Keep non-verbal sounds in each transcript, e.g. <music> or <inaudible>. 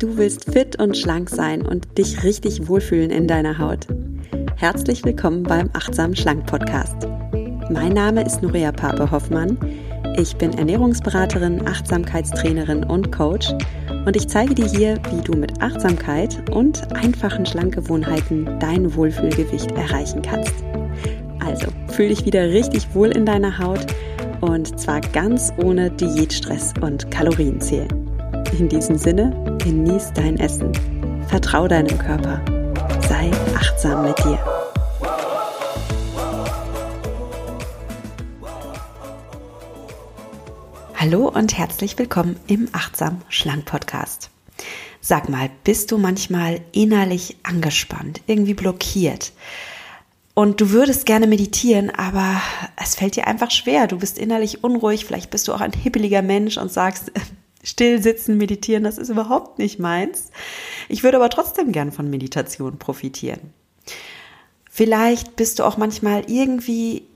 Du willst fit und schlank sein und dich richtig wohlfühlen in deiner Haut. Herzlich willkommen beim Achtsam Schlank Podcast. Mein Name ist Nuria Pape Hoffmann. Ich bin Ernährungsberaterin, Achtsamkeitstrainerin und Coach und ich zeige dir hier, wie du mit Achtsamkeit und einfachen Schlankgewohnheiten dein Wohlfühlgewicht erreichen kannst. Also fühl dich wieder richtig wohl in deiner Haut und zwar ganz ohne Diätstress und Kalorienzählen. In diesem Sinne, genieß dein Essen. Vertrau deinem Körper. Sei achtsam mit dir. Hallo und herzlich willkommen im Achtsam Schlank Podcast. Sag mal, bist du manchmal innerlich angespannt, irgendwie blockiert? Und du würdest gerne meditieren, aber es fällt dir einfach schwer. Du bist innerlich unruhig. Vielleicht bist du auch ein hippeliger Mensch und sagst, still sitzen, meditieren, das ist überhaupt nicht meins. Ich würde aber trotzdem gern von Meditation profitieren. Vielleicht bist du auch manchmal irgendwie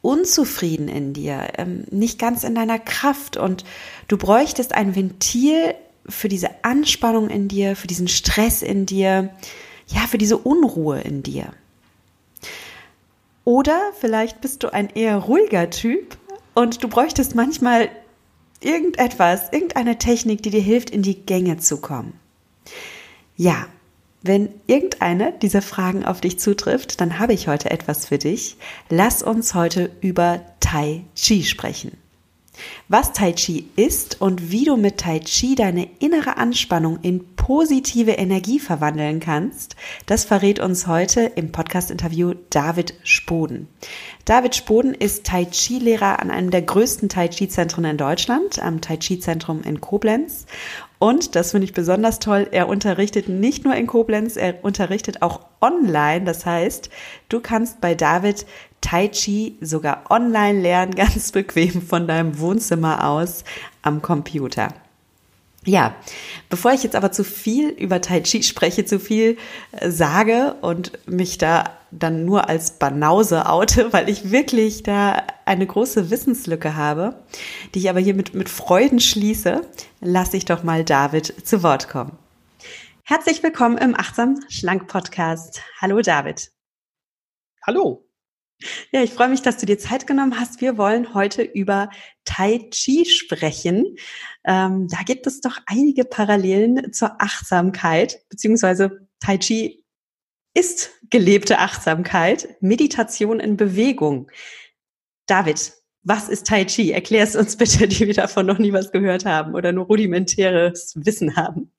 unzufrieden in dir, ähm, nicht ganz in deiner Kraft und du bräuchtest ein Ventil für diese Anspannung in dir, für diesen Stress in dir, ja, für diese Unruhe in dir. Oder vielleicht bist du ein eher ruhiger Typ und du bräuchtest manchmal irgendetwas, irgendeine Technik, die dir hilft, in die Gänge zu kommen. Ja, wenn irgendeine dieser Fragen auf dich zutrifft, dann habe ich heute etwas für dich. Lass uns heute über Tai Chi sprechen. Was Tai Chi ist und wie du mit Tai Chi deine innere Anspannung in positive Energie verwandeln kannst, das verrät uns heute im Podcast-Interview David Spoden. David Spoden ist Tai Chi-Lehrer an einem der größten Tai Chi-Zentren in Deutschland, am Tai Chi-Zentrum in Koblenz. Und das finde ich besonders toll, er unterrichtet nicht nur in Koblenz, er unterrichtet auch online. Das heißt, du kannst bei David Tai Chi sogar online lernen, <laughs> ganz bequem von deinem Wohnzimmer aus am Computer. Ja, bevor ich jetzt aber zu viel über Tai Chi spreche, zu viel äh, sage und mich da dann nur als Banause oute, <laughs> weil ich wirklich da eine große Wissenslücke habe, die ich aber hier mit, mit Freuden schließe, lasse ich doch mal David zu Wort kommen. Herzlich willkommen im Achtsam Schlank Podcast. Hallo David. Hallo. Ja, ich freue mich, dass du dir Zeit genommen hast. Wir wollen heute über Tai Chi sprechen. Ähm, da gibt es doch einige Parallelen zur Achtsamkeit, beziehungsweise Tai Chi ist gelebte Achtsamkeit, Meditation in Bewegung. David, was ist Tai Chi? Erklär es uns bitte, <laughs> die wir davon noch nie was gehört haben oder nur rudimentäres Wissen haben.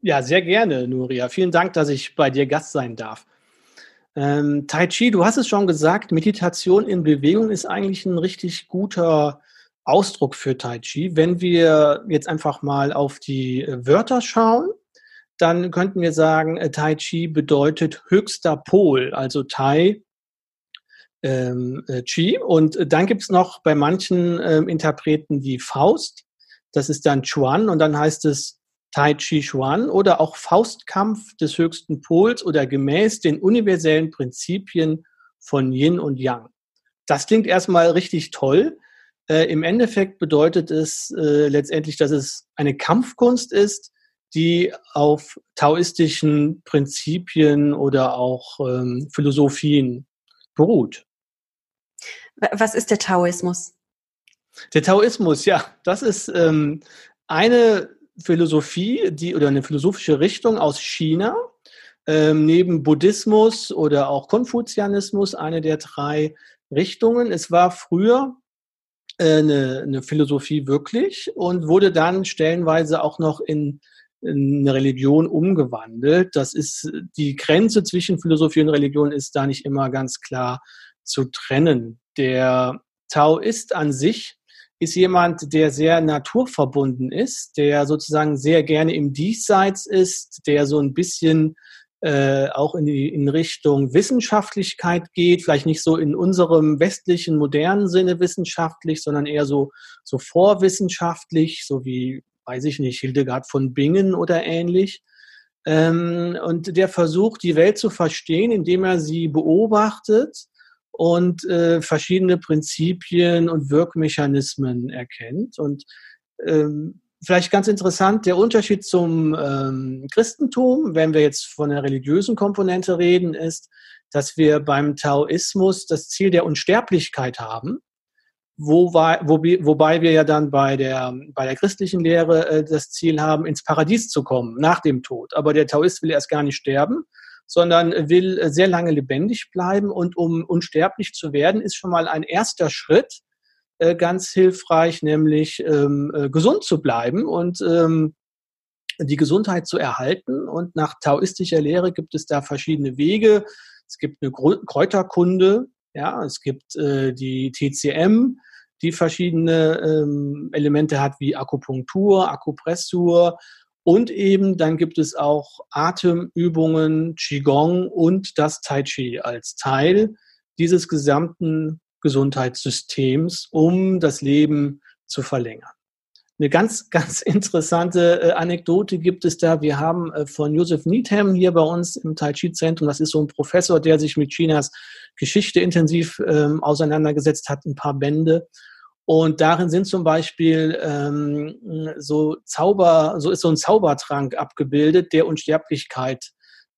Ja, sehr gerne, Nuria. Vielen Dank, dass ich bei dir Gast sein darf. Ähm, tai Chi, du hast es schon gesagt, Meditation in Bewegung ist eigentlich ein richtig guter Ausdruck für Tai Chi. Wenn wir jetzt einfach mal auf die äh, Wörter schauen, dann könnten wir sagen, äh, Tai Chi bedeutet höchster Pol, also Tai ähm, äh, Chi. Und dann gibt es noch bei manchen ähm, Interpreten die Faust. Das ist dann Chuan und dann heißt es Tai Chi Chuan oder auch Faustkampf des höchsten Pols oder gemäß den universellen Prinzipien von Yin und Yang. Das klingt erstmal richtig toll. Äh, Im Endeffekt bedeutet es äh, letztendlich, dass es eine Kampfkunst ist, die auf taoistischen Prinzipien oder auch ähm, Philosophien beruht. Was ist der Taoismus? Der Taoismus, ja, das ist ähm, eine Philosophie, die oder eine philosophische Richtung aus China, ähm, neben Buddhismus oder auch Konfuzianismus, eine der drei Richtungen. Es war früher äh, eine, eine Philosophie wirklich und wurde dann stellenweise auch noch in, in eine Religion umgewandelt. Das ist die Grenze zwischen Philosophie und Religion ist da nicht immer ganz klar zu trennen. Der Taoist an sich ist jemand, der sehr naturverbunden ist, der sozusagen sehr gerne im Diesseits ist, der so ein bisschen äh, auch in, die, in Richtung Wissenschaftlichkeit geht, vielleicht nicht so in unserem westlichen modernen Sinne wissenschaftlich, sondern eher so, so vorwissenschaftlich, so wie, weiß ich nicht, Hildegard von Bingen oder ähnlich. Ähm, und der versucht, die Welt zu verstehen, indem er sie beobachtet und äh, verschiedene Prinzipien und Wirkmechanismen erkennt. Und ähm, vielleicht ganz interessant, der Unterschied zum ähm, Christentum, wenn wir jetzt von der religiösen Komponente reden, ist, dass wir beim Taoismus das Ziel der Unsterblichkeit haben, wobei, wobei wir ja dann bei der, bei der christlichen Lehre äh, das Ziel haben, ins Paradies zu kommen nach dem Tod. Aber der Taoist will erst gar nicht sterben, sondern will sehr lange lebendig bleiben. Und um unsterblich zu werden, ist schon mal ein erster Schritt äh, ganz hilfreich, nämlich ähm, äh, gesund zu bleiben und ähm, die Gesundheit zu erhalten. Und nach taoistischer Lehre gibt es da verschiedene Wege. Es gibt eine Kräuterkunde, ja, es gibt äh, die TCM, die verschiedene ähm, Elemente hat, wie Akupunktur, Akupressur und eben dann gibt es auch Atemübungen, Qigong und das Tai Chi als Teil dieses gesamten Gesundheitssystems, um das Leben zu verlängern. Eine ganz, <laughs> ganz interessante äh, Anekdote gibt es da. Wir haben äh, von Joseph Needham hier bei uns im Tai Chi Zentrum, das ist so ein Professor, der sich mit Chinas Geschichte intensiv ähm, auseinandergesetzt hat, ein paar Bände. Und darin sind zum Beispiel ähm, so Zauber, so ist so ein Zaubertrank abgebildet, der Unsterblichkeit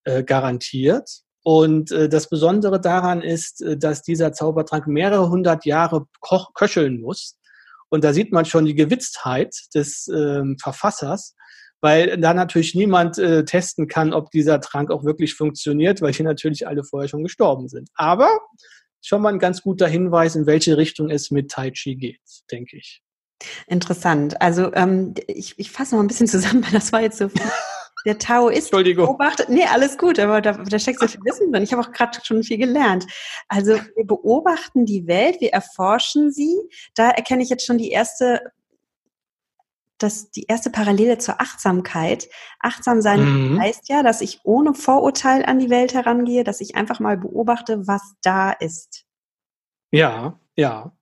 äh, garantiert. Und äh, das Besondere daran ist, äh, dass dieser Zaubertrank mehrere hundert Jahre köcheln muss. Und da sieht man schon die Gewitztheit des äh, Verfassers, weil da natürlich niemand äh, testen kann, ob dieser Trank auch wirklich funktioniert, weil die natürlich alle vorher schon gestorben sind. Aber schon mal ein ganz guter Hinweis, in welche Richtung es mit Tai Chi geht, denke ich. Interessant. Also ähm, ich, ich fasse noch ein bisschen zusammen, <laughs> weil das war jetzt so der Taoist beobachtet. Nee, alles gut, aber da, da steckt so viel Wissen drin. Ich habe auch gerade schon viel gelernt. Also wir beobachten die Welt, wir erforschen sie. Da erkenne ich jetzt schon die erste das, die erste Parallele zur Achtsamkeit. Achtsam sein mhm. heißt ja, dass ich ohne Vorurteil an die Welt herangehe, dass ich einfach mal beobachte, was da ist. Ja, ja.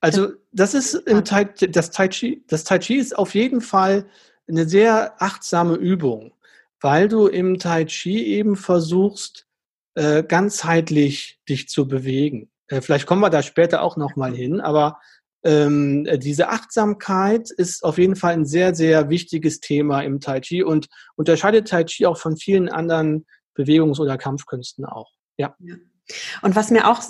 Also das ist im Tai, das Tai Chi, das Tai Chi ist auf jeden Fall eine sehr achtsame Übung, weil du im Tai Chi eben versuchst, äh, ganzheitlich dich zu bewegen. Äh, vielleicht kommen wir da später auch nochmal hin, aber ähm, diese Achtsamkeit ist auf jeden Fall ein sehr, sehr wichtiges Thema im Tai Chi und unterscheidet Tai Chi auch von vielen anderen Bewegungs- oder Kampfkünsten auch. Ja. ja. Und was mir auch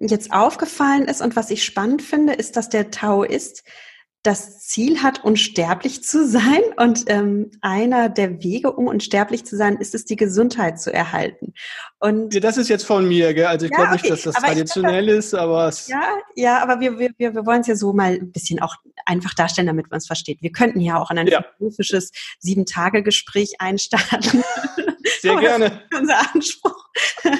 jetzt aufgefallen ist und was ich spannend finde, ist, dass der Taoist das Ziel hat, unsterblich zu sein. Und ähm, einer der Wege, um unsterblich zu sein, ist es, die Gesundheit zu erhalten. Und ja, das ist jetzt von mir, gell? Also ich ja, glaube nicht, okay. dass das aber traditionell glaube, ist, aber ja, ja, aber wir, wir, wir, wollen es ja so mal ein bisschen auch einfach darstellen, damit man es versteht. Wir könnten ja auch in ein ja. philosophisches Sieben-Tage-Gespräch einstarten. <laughs> Sehr oh, gerne. unser Anspruch. <laughs> ja,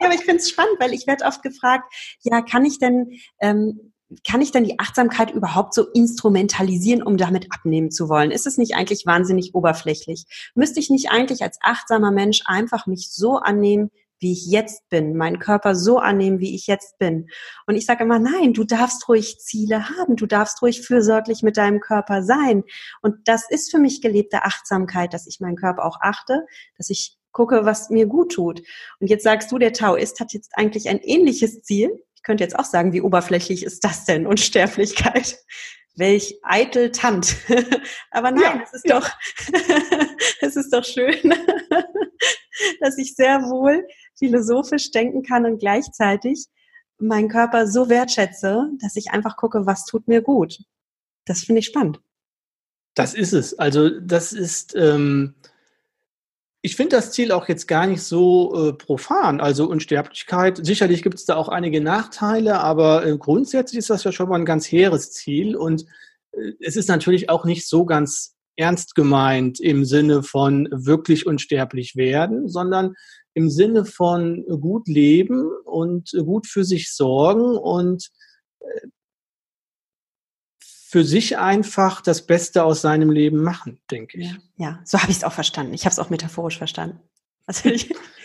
aber ich finde es spannend, weil ich werde oft gefragt, ja, kann ich denn ähm, kann ich dann die Achtsamkeit überhaupt so instrumentalisieren, um damit abnehmen zu wollen? Ist es nicht eigentlich wahnsinnig oberflächlich? Müsste ich nicht eigentlich als achtsamer Mensch einfach mich so annehmen, wie ich jetzt bin, meinen Körper so annehmen, wie ich jetzt bin. Und ich sage immer, nein, du darfst ruhig Ziele haben, du darfst ruhig fürsorglich mit deinem Körper sein. Und das ist für mich gelebte Achtsamkeit, dass ich meinen Körper auch achte, dass ich gucke, was mir gut tut. Und jetzt sagst du, der Taoist hat jetzt eigentlich ein ähnliches Ziel, ich könnte jetzt auch sagen, wie oberflächlich ist das denn? Unsterblichkeit. Welch eitel Tant. <laughs> Aber nein, ja, es ist ja. doch, <laughs> es ist doch schön, <laughs> dass ich sehr wohl philosophisch denken kann und gleichzeitig meinen Körper so wertschätze, dass ich einfach gucke, was tut mir gut. Das finde ich spannend. Das ist es. Also das ist, ähm, ich finde das Ziel auch jetzt gar nicht so äh, profan. Also Unsterblichkeit, sicherlich gibt es da auch einige Nachteile, aber äh, grundsätzlich ist das ja schon mal ein ganz hehres Ziel. Und äh, es ist natürlich auch nicht so ganz ernst gemeint im Sinne von wirklich unsterblich werden, sondern im Sinne von gut leben und gut für sich sorgen und äh, für sich einfach das Beste aus seinem Leben machen, denke ich. Ja, ja. so habe ich es auch verstanden. Ich habe es auch metaphorisch verstanden. <laughs>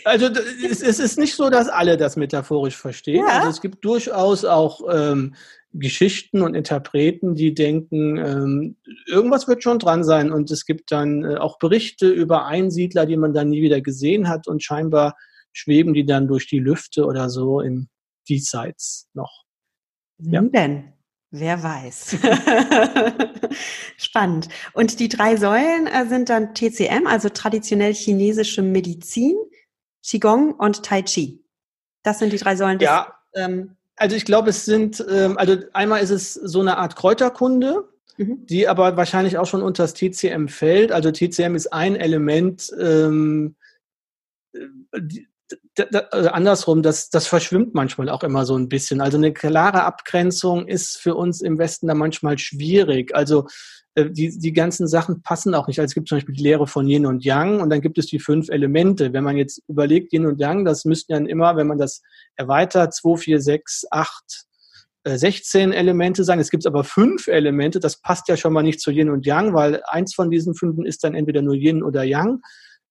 Also, also es, es, ist nicht so, dass alle das metaphorisch verstehen. Ja. Also es gibt durchaus auch ähm, Geschichten und Interpreten, die denken, ähm, irgendwas wird schon dran sein. Und es gibt dann äh, auch Berichte über Einsiedler, die man dann nie wieder gesehen hat und scheinbar schweben die dann durch die Lüfte oder so im Diesseits noch. Ja. Denn Wer weiß. <laughs> Spannend. Und die drei Säulen äh, sind dann TCM, also traditionell chinesische Medizin, Qigong und Tai Chi. Das sind die drei Säulen. Des, ja. Ähm, also ich glaube, es sind, ähm, also einmal ist es so eine Art Kräuterkunde, mhm. die aber wahrscheinlich auch schon unter das TCM fällt. Also TCM ist ein Element, ähm, die, also andersrum, das, das verschwimmt manchmal auch immer so ein bisschen. Also eine klare Abgrenzung ist für uns im Westen da manchmal schwierig. Also äh, die, die ganzen Sachen passen auch nicht. Also es gibt zum Beispiel die Lehre von Yin und Yang und dann gibt es die fünf Elemente. Wenn man jetzt überlegt, Yin und Yang, das müssten dann immer, wenn man das erweitert, 2, 4, 6, 8, 16 Elemente sein. Es gibt aber fünf Elemente. Das passt ja schon mal nicht zu Yin und Yang, weil eins von diesen fünf ist dann entweder nur Yin oder Yang.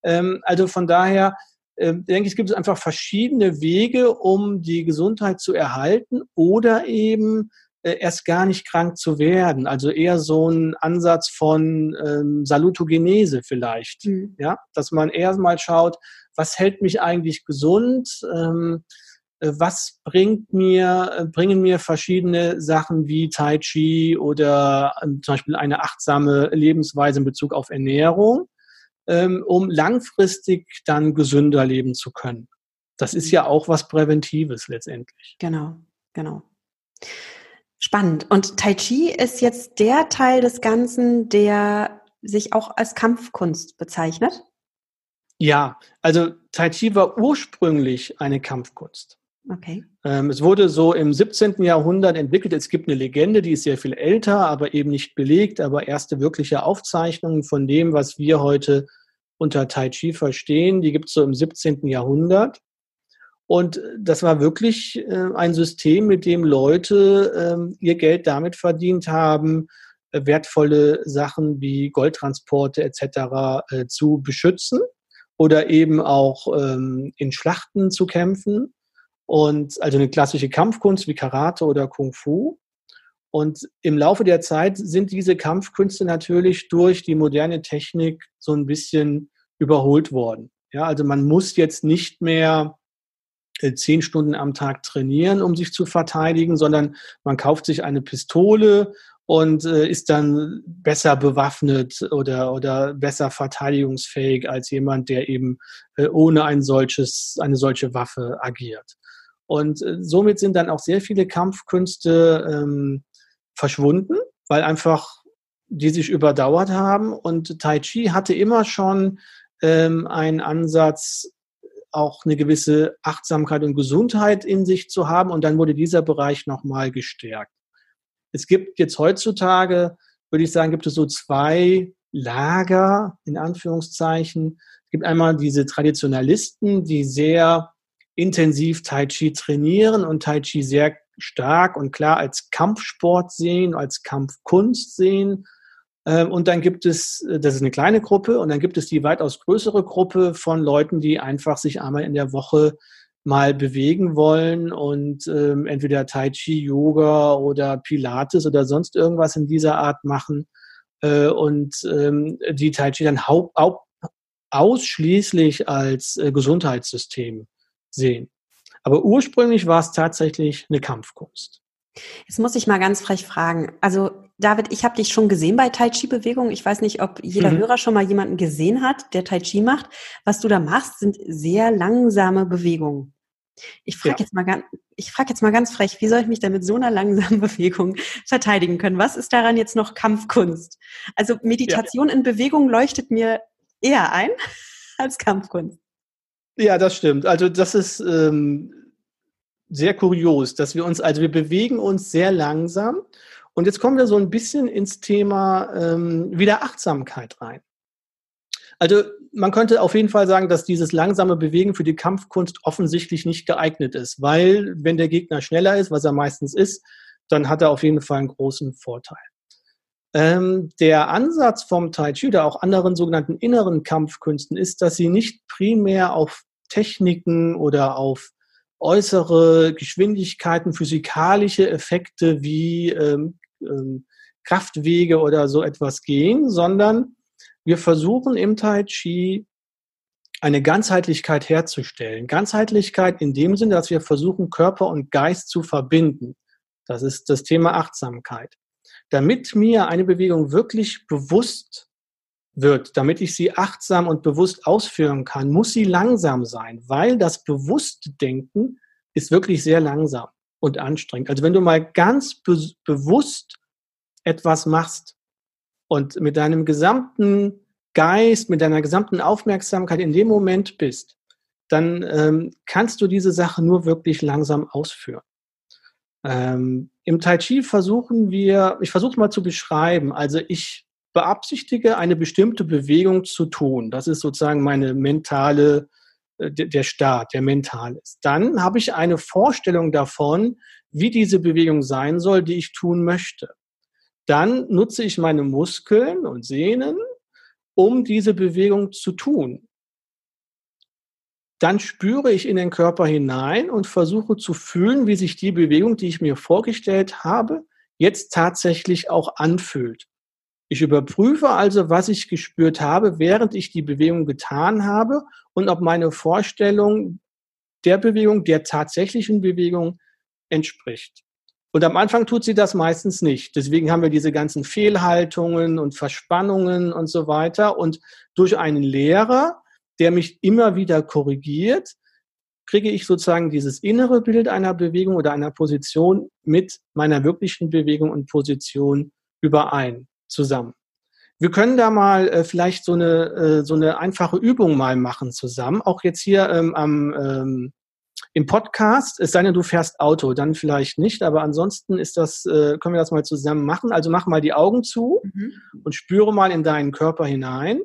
Ähm, also von daher denke ich, gibt es einfach verschiedene Wege, um die Gesundheit zu erhalten oder eben äh, erst gar nicht krank zu werden. Also eher so ein Ansatz von ähm, Salutogenese vielleicht. Mhm. Ja, dass man erst mal schaut, was hält mich eigentlich gesund? Ähm, äh, was bringt mir, äh, bringen mir verschiedene Sachen wie Tai Chi oder ähm, zum Beispiel eine achtsame Lebensweise in Bezug auf Ernährung? Ähm, um langfristig dann gesünder leben zu können. Das ist ja auch was Präventives letztendlich. Genau, genau. Spannend. Und Tai Chi ist jetzt der Teil des Ganzen, der sich auch als Kampfkunst bezeichnet? Ja, also Tai Chi war ursprünglich eine Kampfkunst. Okay. Ähm, es wurde so im 17. Jahrhundert entwickelt. Es gibt eine Legende, die ist sehr viel älter, aber eben nicht belegt, aber erste wirkliche Aufzeichnungen von dem, was wir heute unter Tai Chi verstehen, die gibt es so im 17. Jahrhundert. Und das war wirklich äh, ein System, mit dem Leute äh, ihr Geld damit verdient haben, äh, wertvolle Sachen wie Goldtransporte etc. Äh, zu beschützen oder eben auch ähm, in Schlachten zu kämpfen und also eine klassische Kampfkunst wie Karate oder Kung Fu. Und im Laufe der Zeit sind diese Kampfkünste natürlich durch die moderne Technik so ein bisschen überholt worden. Ja, also man muss jetzt nicht mehr äh, zehn Stunden am Tag trainieren, um sich zu verteidigen, sondern man kauft sich eine Pistole und äh, ist dann besser bewaffnet oder, oder besser verteidigungsfähig als jemand, der eben äh, ohne ein solches, eine solche Waffe agiert. Und äh, somit sind dann auch sehr viele Kampfkünste ähm, verschwunden, weil einfach die sich überdauert haben. Und Tai Chi hatte immer schon ähm, einen Ansatz, auch eine gewisse Achtsamkeit und Gesundheit in sich zu haben. Und dann wurde dieser Bereich nochmal gestärkt. Es gibt jetzt heutzutage, würde ich sagen, gibt es so zwei Lager, in Anführungszeichen. Es gibt einmal diese Traditionalisten, die sehr intensiv Tai Chi trainieren und Tai Chi sehr stark und klar als Kampfsport sehen, als Kampfkunst sehen. Ähm, und dann gibt es, äh, das ist eine kleine Gruppe, und dann gibt es die weitaus größere Gruppe von Leuten, die einfach sich einmal in der Woche mal bewegen wollen und ähm, entweder Tai Chi, Yoga oder Pilates oder sonst irgendwas in dieser Art machen äh, und ähm, die Tai Chi dann haupt, ausschließlich als äh, Gesundheitssystem sehen. Aber ursprünglich war es tatsächlich eine Kampfkunst. Jetzt muss ich mal ganz frech fragen. Also David, ich habe dich schon gesehen bei Tai Chi Bewegungen. Ich weiß nicht, ob jeder mhm. Hörer schon mal jemanden gesehen hat, der Tai Chi macht. Was du da machst, sind sehr langsame Bewegungen. Ich frage ja. jetzt mal ganz, ich frage jetzt mal ganz frech, wie soll ich mich denn mit so einer langsamen <laughs> Bewegung verteidigen können? Was ist daran jetzt noch Kampfkunst? Also Meditation ja. in Bewegung leuchtet mir eher ein <laughs> als Kampfkunst. Ja, das stimmt. Also das ist ähm, sehr kurios, dass wir uns, also wir bewegen uns sehr langsam. Und jetzt kommen wir so ein bisschen ins Thema ähm, wieder Achtsamkeit rein. Also man könnte auf jeden Fall sagen, dass dieses langsame Bewegen für die Kampfkunst offensichtlich nicht geeignet ist, weil wenn der Gegner schneller ist, was er meistens ist, dann hat er auf jeden Fall einen großen Vorteil. Ähm, der Ansatz vom Tai Chi oder auch anderen sogenannten inneren Kampfkünsten ist, dass sie nicht primär auf Techniken oder auf äußere Geschwindigkeiten, physikalische Effekte wie ähm, ähm, Kraftwege oder so etwas gehen, sondern wir versuchen im Tai Chi eine Ganzheitlichkeit herzustellen. Ganzheitlichkeit in dem Sinne, dass wir versuchen, Körper und Geist zu verbinden. Das ist das Thema Achtsamkeit. Damit mir eine Bewegung wirklich bewusst wird, damit ich sie achtsam und bewusst ausführen kann, muss sie langsam sein, weil das bewusste Denken ist wirklich sehr langsam und anstrengend. Also wenn du mal ganz be bewusst etwas machst und mit deinem gesamten Geist, mit deiner gesamten Aufmerksamkeit in dem Moment bist, dann ähm, kannst du diese Sache nur wirklich langsam ausführen. Ähm, Im Tai Chi versuchen wir, ich versuche mal zu beschreiben, also ich beabsichtige, eine bestimmte Bewegung zu tun. Das ist sozusagen meine mentale, äh, der Start, der mental ist. Dann habe ich eine Vorstellung davon, wie diese Bewegung sein soll, die ich tun möchte. Dann nutze ich meine Muskeln und Sehnen, um diese Bewegung zu tun dann spüre ich in den Körper hinein und versuche zu fühlen, wie sich die Bewegung, die ich mir vorgestellt habe, jetzt tatsächlich auch anfühlt. Ich überprüfe also, was ich gespürt habe, während ich die Bewegung getan habe und ob meine Vorstellung der Bewegung, der tatsächlichen Bewegung entspricht. Und am Anfang tut sie das meistens nicht. Deswegen haben wir diese ganzen Fehlhaltungen und Verspannungen und so weiter. Und durch einen Lehrer der mich immer wieder korrigiert, kriege ich sozusagen dieses innere Bild einer Bewegung oder einer Position mit meiner wirklichen Bewegung und Position überein, zusammen. Wir können da mal äh, vielleicht so eine, äh, so eine einfache Übung mal machen zusammen. Auch jetzt hier ähm, am, ähm, im Podcast, es sei denn, du fährst Auto, dann vielleicht nicht, aber ansonsten ist das, äh, können wir das mal zusammen machen. Also mach mal die Augen zu mhm. und spüre mal in deinen Körper hinein.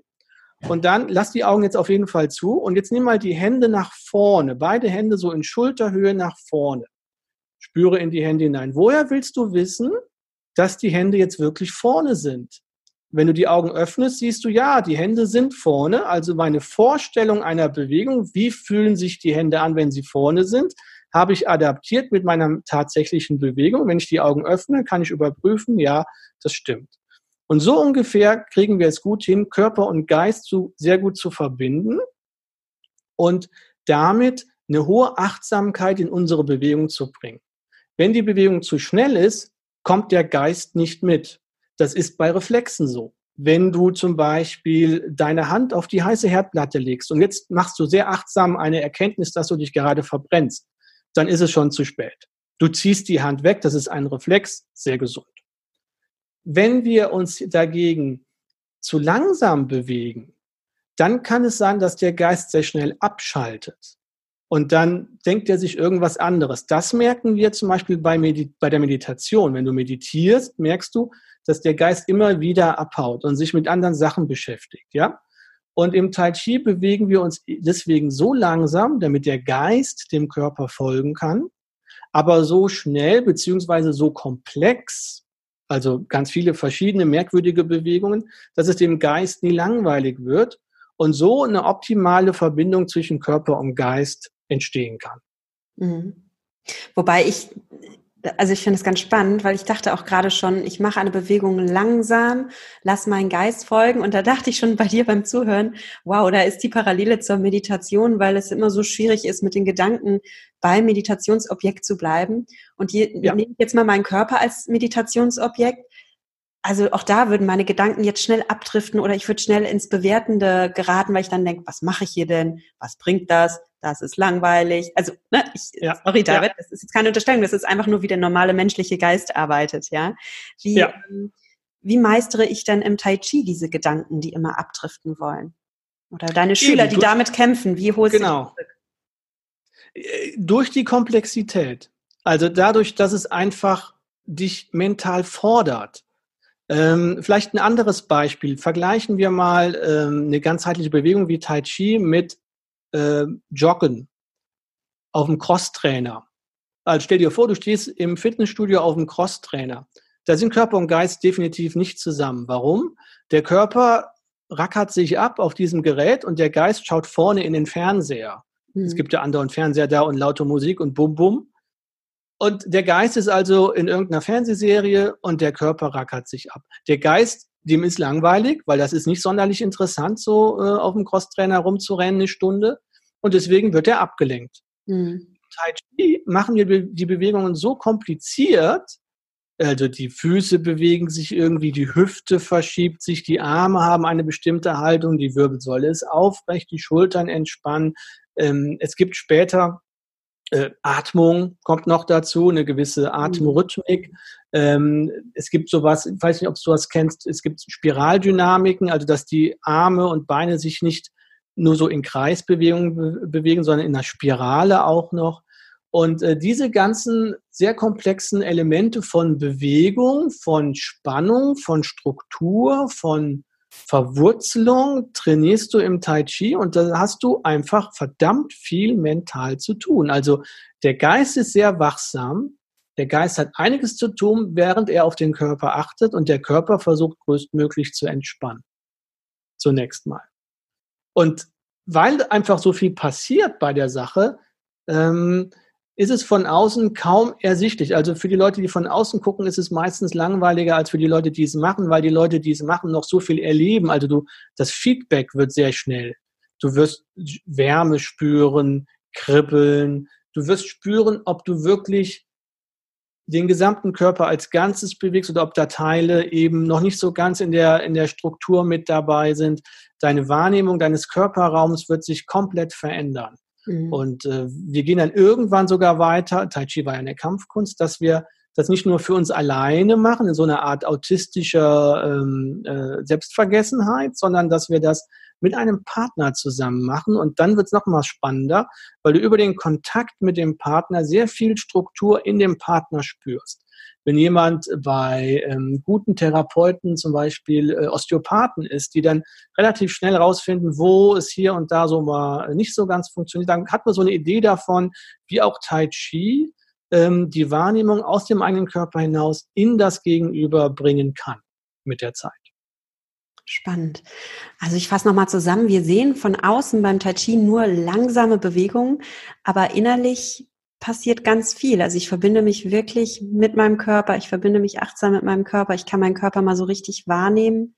Und dann lass die Augen jetzt auf jeden Fall zu und jetzt nimm mal die Hände nach vorne, beide Hände so in Schulterhöhe nach vorne. Spüre in die Hände hinein. Woher willst du wissen, dass die Hände jetzt wirklich vorne sind? Wenn du die Augen öffnest, siehst du, ja, die Hände sind vorne. Also meine Vorstellung einer Bewegung, wie fühlen sich die Hände an, wenn sie vorne sind, habe ich adaptiert mit meiner tatsächlichen Bewegung. Wenn ich die Augen öffne, kann ich überprüfen, ja, das stimmt. Und so ungefähr kriegen wir es gut hin, Körper und Geist zu, sehr gut zu verbinden und damit eine hohe Achtsamkeit in unsere Bewegung zu bringen. Wenn die Bewegung zu schnell ist, kommt der Geist nicht mit. Das ist bei Reflexen so. Wenn du zum Beispiel deine Hand auf die heiße Herdplatte legst und jetzt machst du sehr achtsam eine Erkenntnis, dass du dich gerade verbrennst, dann ist es schon zu spät. Du ziehst die Hand weg, das ist ein Reflex, sehr gesund. Wenn wir uns dagegen zu langsam bewegen, dann kann es sein, dass der Geist sehr schnell abschaltet. Und dann denkt er sich irgendwas anderes. Das merken wir zum Beispiel bei, Medi bei der Meditation. Wenn du meditierst, merkst du, dass der Geist immer wieder abhaut und sich mit anderen Sachen beschäftigt, ja? Und im Tai Chi bewegen wir uns deswegen so langsam, damit der Geist dem Körper folgen kann, aber so schnell beziehungsweise so komplex, also ganz viele verschiedene merkwürdige Bewegungen, dass es dem Geist nie langweilig wird und so eine optimale Verbindung zwischen Körper und Geist entstehen kann. Mhm. Wobei ich also ich finde es ganz spannend, weil ich dachte auch gerade schon, ich mache eine Bewegung langsam, lass meinen Geist folgen. Und da dachte ich schon bei dir beim Zuhören, wow, da ist die Parallele zur Meditation, weil es immer so schwierig ist, mit den Gedanken beim Meditationsobjekt zu bleiben. Und hier ja. nehme ich jetzt mal meinen Körper als Meditationsobjekt. Also auch da würden meine Gedanken jetzt schnell abdriften oder ich würde schnell ins Bewertende geraten, weil ich dann denke, was mache ich hier denn? Was bringt das? Das ist langweilig. Also, ne, ich, ja. sorry, David, ja. das ist jetzt keine Unterstellung, das ist einfach nur, wie der normale menschliche Geist arbeitet, ja. Wie, ja. Ähm, wie meistere ich dann im Tai Chi diese Gedanken, die immer abdriften wollen? Oder deine Schüler, Eben, die damit kämpfen, wie holst genau. du äh, Durch die Komplexität. Also dadurch, dass es einfach dich mental fordert. Ähm, vielleicht ein anderes Beispiel. Vergleichen wir mal ähm, eine ganzheitliche Bewegung wie Tai Chi mit äh, Joggen auf dem Crosstrainer. Also stell dir vor, du stehst im Fitnessstudio auf dem Crosstrainer. Da sind Körper und Geist definitiv nicht zusammen. Warum? Der Körper rackert sich ab auf diesem Gerät und der Geist schaut vorne in den Fernseher. Mhm. Es gibt ja anderen Fernseher da und laute Musik und bum bum. Und der Geist ist also in irgendeiner Fernsehserie und der Körper rackert sich ab. Der Geist dem ist langweilig, weil das ist nicht sonderlich interessant, so äh, auf dem Crosstrainer rumzurennen eine Stunde. Und deswegen wird er abgelenkt. Mhm. Tai Chi machen wir die Bewegungen so kompliziert, also die Füße bewegen sich irgendwie, die Hüfte verschiebt sich, die Arme haben eine bestimmte Haltung, die Wirbelsäule ist aufrecht, die Schultern entspannen. Ähm, es gibt später äh, Atmung kommt noch dazu, eine gewisse mhm. Atemrhythmik. Ähm, es gibt sowas, ich weiß nicht, ob du das kennst, es gibt Spiraldynamiken, also dass die Arme und Beine sich nicht nur so in Kreisbewegungen be bewegen, sondern in einer Spirale auch noch. Und äh, diese ganzen sehr komplexen Elemente von Bewegung, von Spannung, von Struktur, von Verwurzelung trainierst du im Tai Chi und da hast du einfach verdammt viel mental zu tun. Also der Geist ist sehr wachsam. Der Geist hat einiges zu tun, während er auf den Körper achtet und der Körper versucht größtmöglich zu entspannen. Zunächst mal. Und weil einfach so viel passiert bei der Sache, ähm, ist es von außen kaum ersichtlich. Also für die Leute, die von außen gucken, ist es meistens langweiliger als für die Leute, die es machen, weil die Leute, die es machen, noch so viel erleben. Also du, das Feedback wird sehr schnell. Du wirst Wärme spüren, kribbeln. Du wirst spüren, ob du wirklich den gesamten Körper als Ganzes bewegst oder ob da Teile eben noch nicht so ganz in der, in der Struktur mit dabei sind. Deine Wahrnehmung deines Körperraums wird sich komplett verändern. Mhm. Und äh, wir gehen dann irgendwann sogar weiter, Tai Chi war ja eine Kampfkunst, dass wir das nicht nur für uns alleine machen, in so einer Art autistischer ähm, äh, Selbstvergessenheit, sondern dass wir das mit einem Partner zusammen machen. Und dann wird es nochmal spannender, weil du über den Kontakt mit dem Partner sehr viel Struktur in dem Partner spürst wenn jemand bei ähm, guten Therapeuten, zum Beispiel äh, Osteopathen ist, die dann relativ schnell rausfinden, wo es hier und da so mal nicht so ganz funktioniert, dann hat man so eine Idee davon, wie auch Tai Chi ähm, die Wahrnehmung aus dem eigenen Körper hinaus in das Gegenüber bringen kann mit der Zeit. Spannend. Also ich fasse nochmal zusammen. Wir sehen von außen beim Tai Chi nur langsame Bewegungen, aber innerlich passiert ganz viel. Also ich verbinde mich wirklich mit meinem Körper, ich verbinde mich achtsam mit meinem Körper, ich kann meinen Körper mal so richtig wahrnehmen.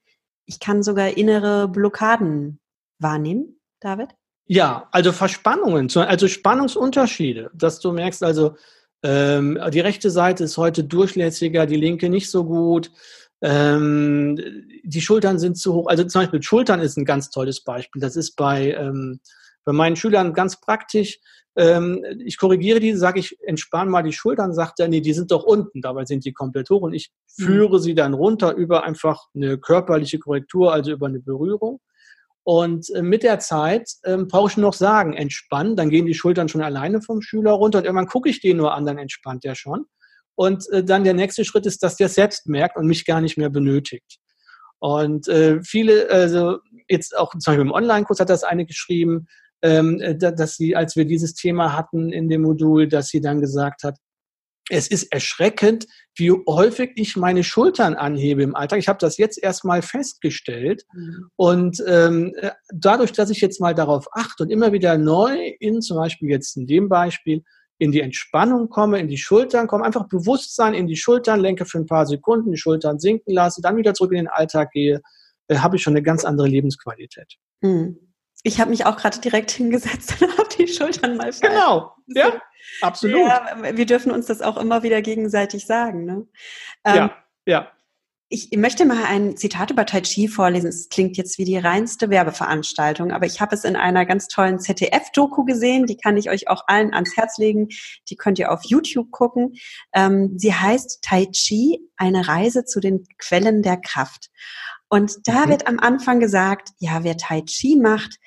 Ich kann sogar innere Blockaden wahrnehmen, David? Ja, also Verspannungen, also Spannungsunterschiede, dass du merkst, also ähm, die rechte Seite ist heute durchlässiger, die linke nicht so gut. Ähm, die Schultern sind zu hoch. Also zum Beispiel Schultern ist ein ganz tolles Beispiel. Das ist bei, ähm, bei meinen Schülern ganz praktisch. Ähm, ich korrigiere die, sage ich, entspann mal die Schultern, sagt er, nee, die sind doch unten, dabei sind die komplett hoch und ich mhm. führe sie dann runter über einfach eine körperliche Korrektur, also über eine Berührung. Und äh, mit der Zeit ähm, brauche ich noch sagen, entspannen, dann gehen die Schultern schon alleine vom Schüler runter und irgendwann gucke ich den nur an, dann entspannt der schon. Und äh, dann der nächste Schritt ist, dass der selbst merkt und mich gar nicht mehr benötigt. Und äh, viele, also jetzt auch zum Beispiel im Online-Kurs hat das eine geschrieben, ähm, äh, dass sie, als wir dieses Thema hatten in dem Modul, dass sie dann gesagt hat, es ist erschreckend, wie häufig ich meine Schultern anhebe im Alltag. Ich habe das jetzt erstmal festgestellt. Mhm. Und ähm, äh, dadurch, dass ich jetzt mal darauf achte und immer wieder neu in, zum Beispiel jetzt in dem Beispiel, in die Entspannung komme, in die Schultern komme, einfach Bewusstsein in die Schultern lenke für ein paar Sekunden, die Schultern sinken lasse, dann wieder zurück in den Alltag gehe, äh, habe ich schon eine ganz andere Lebensqualität. Mhm. Ich habe mich auch gerade direkt hingesetzt <laughs> und habe die Schultern mal fallen. Genau, ja, absolut. Ja, wir dürfen uns das auch immer wieder gegenseitig sagen. Ne? Ähm, ja, ja. Ich möchte mal ein Zitat über Tai Chi vorlesen. Es klingt jetzt wie die reinste Werbeveranstaltung, aber ich habe es in einer ganz tollen ZDF-Doku gesehen. Die kann ich euch auch allen ans Herz legen. Die könnt ihr auf YouTube gucken. Ähm, sie heißt Tai Chi, eine Reise zu den Quellen der Kraft. Und da mhm. wird am Anfang gesagt, ja, wer Tai Chi macht,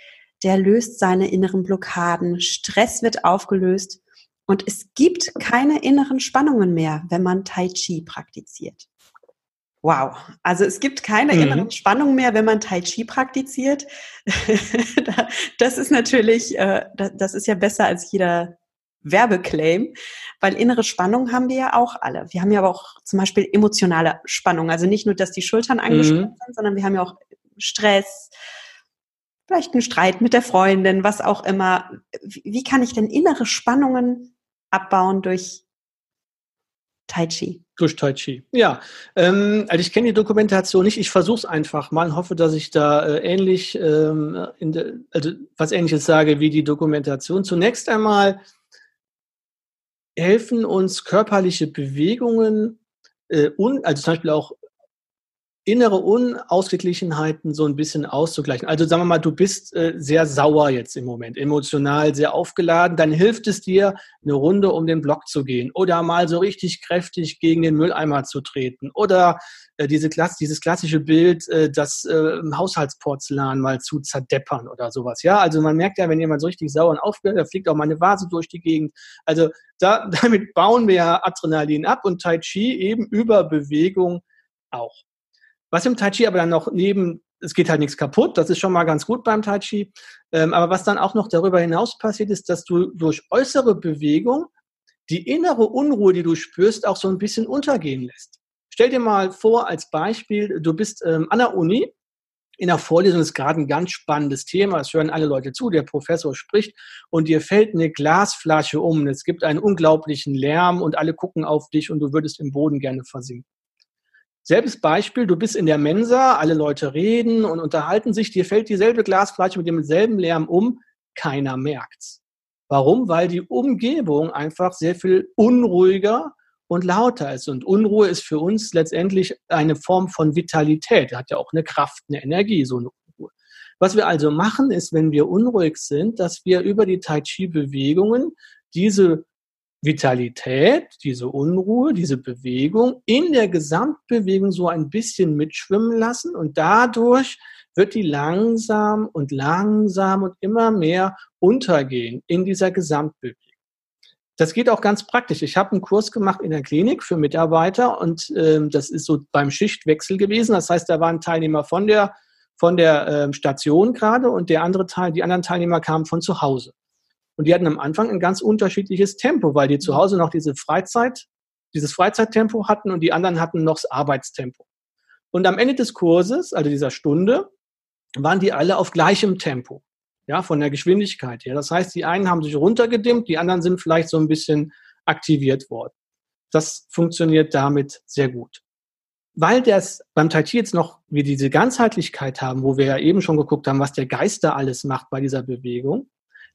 der löst seine inneren Blockaden, Stress wird aufgelöst und es gibt keine inneren Spannungen mehr, wenn man Tai Chi praktiziert. Wow, also es gibt keine mhm. inneren Spannungen mehr, wenn man Tai Chi praktiziert. <laughs> das ist natürlich, äh, das ist ja besser als jeder Werbeclaim, weil innere Spannung haben wir ja auch alle. Wir haben ja aber auch zum Beispiel emotionale Spannung. Also nicht nur, dass die Schultern angespannt mhm. sind, sondern wir haben ja auch Stress, vielleicht einen Streit mit der Freundin, was auch immer. Wie kann ich denn innere Spannungen abbauen durch Tai Chi? Durch Tai Chi. Ja, ähm, also ich kenne die Dokumentation nicht. Ich versuche es einfach mal, hoffe, dass ich da äh, ähnlich, ähm, de, also was Ähnliches sage wie die Dokumentation. Zunächst einmal helfen uns körperliche Bewegungen, äh, un, also zum Beispiel auch innere Unausgeglichenheiten so ein bisschen auszugleichen. Also sagen wir mal, du bist äh, sehr sauer jetzt im Moment, emotional sehr aufgeladen, dann hilft es dir, eine Runde um den Block zu gehen oder mal so richtig kräftig gegen den Mülleimer zu treten oder äh, diese Klasse, dieses klassische Bild, äh, das äh, Haushaltsporzellan mal zu zerdeppern oder sowas. Ja, also man merkt ja, wenn jemand so richtig sauer und aufgeregt, da fliegt auch mal eine Vase durch die Gegend. Also da, <laughs> damit bauen wir ja Adrenalin ab und Tai Chi eben über Bewegung auch. Was im Tai Chi aber dann noch neben, es geht halt nichts kaputt, das ist schon mal ganz gut beim Tai Chi. Ähm, aber was dann auch noch darüber hinaus passiert, ist, dass du durch äußere Bewegung die innere Unruhe, die du spürst, auch so ein bisschen untergehen lässt. Stell dir mal vor, als Beispiel, du bist ähm, an der Uni, in der Vorlesung ist gerade ein ganz spannendes Thema, es hören alle Leute zu, der Professor spricht und dir fällt eine Glasflasche um, es gibt einen unglaublichen Lärm und alle gucken auf dich und du würdest im Boden gerne versinken. Selbes Beispiel, du bist in der Mensa, alle Leute reden und unterhalten sich, dir fällt dieselbe Glasflasche mit demselben Lärm um, keiner merkt's. Warum? Weil die Umgebung einfach sehr viel unruhiger und lauter ist. Und Unruhe ist für uns letztendlich eine Form von Vitalität. Hat ja auch eine Kraft, eine Energie, so eine Unruhe. Was wir also machen, ist, wenn wir unruhig sind, dass wir über die Tai Chi Bewegungen diese Vitalität, diese Unruhe, diese Bewegung in der Gesamtbewegung so ein bisschen mitschwimmen lassen und dadurch wird die langsam und langsam und immer mehr untergehen in dieser Gesamtbewegung. Das geht auch ganz praktisch. Ich habe einen Kurs gemacht in der Klinik für Mitarbeiter und ähm, das ist so beim Schichtwechsel gewesen. Das heißt, da waren Teilnehmer von der von der ähm, Station gerade und der andere Teil, die anderen Teilnehmer kamen von zu Hause. Und die hatten am Anfang ein ganz unterschiedliches Tempo, weil die zu Hause noch diese Freizeit, dieses Freizeittempo hatten und die anderen hatten noch das Arbeitstempo. Und am Ende des Kurses, also dieser Stunde, waren die alle auf gleichem Tempo, ja, von der Geschwindigkeit her. Das heißt, die einen haben sich runtergedimmt, die anderen sind vielleicht so ein bisschen aktiviert worden. Das funktioniert damit sehr gut. Weil das beim Tai Chi jetzt noch wir diese Ganzheitlichkeit haben, wo wir ja eben schon geguckt haben, was der Geist da alles macht bei dieser Bewegung,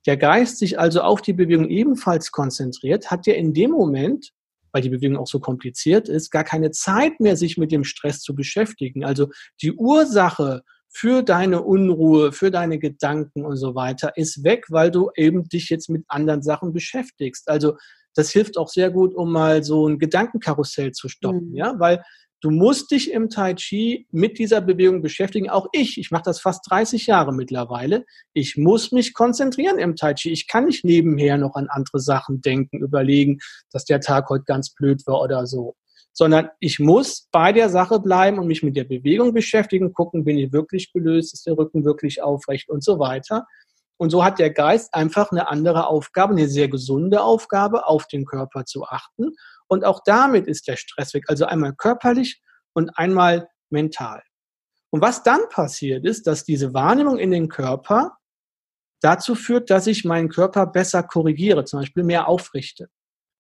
der Geist sich also auf die Bewegung ebenfalls konzentriert, hat ja in dem Moment, weil die Bewegung auch so kompliziert ist, gar keine Zeit mehr, sich mit dem Stress zu beschäftigen. Also die Ursache für deine Unruhe, für deine Gedanken und so weiter ist weg, weil du eben dich jetzt mit anderen Sachen beschäftigst. Also das hilft auch sehr gut, um mal so ein Gedankenkarussell zu stoppen, mhm. ja, weil Du musst dich im Tai Chi mit dieser Bewegung beschäftigen. Auch ich, ich mache das fast 30 Jahre mittlerweile. Ich muss mich konzentrieren im Tai Chi. Ich kann nicht nebenher noch an andere Sachen denken, überlegen, dass der Tag heute ganz blöd war oder so. Sondern ich muss bei der Sache bleiben und mich mit der Bewegung beschäftigen, gucken, bin ich wirklich gelöst, ist der Rücken wirklich aufrecht und so weiter. Und so hat der Geist einfach eine andere Aufgabe, eine sehr gesunde Aufgabe, auf den Körper zu achten und auch damit ist der Stress weg. Also einmal körperlich und einmal mental. Und was dann passiert ist, dass diese Wahrnehmung in den Körper dazu führt, dass ich meinen Körper besser korrigiere, zum Beispiel mehr aufrichte.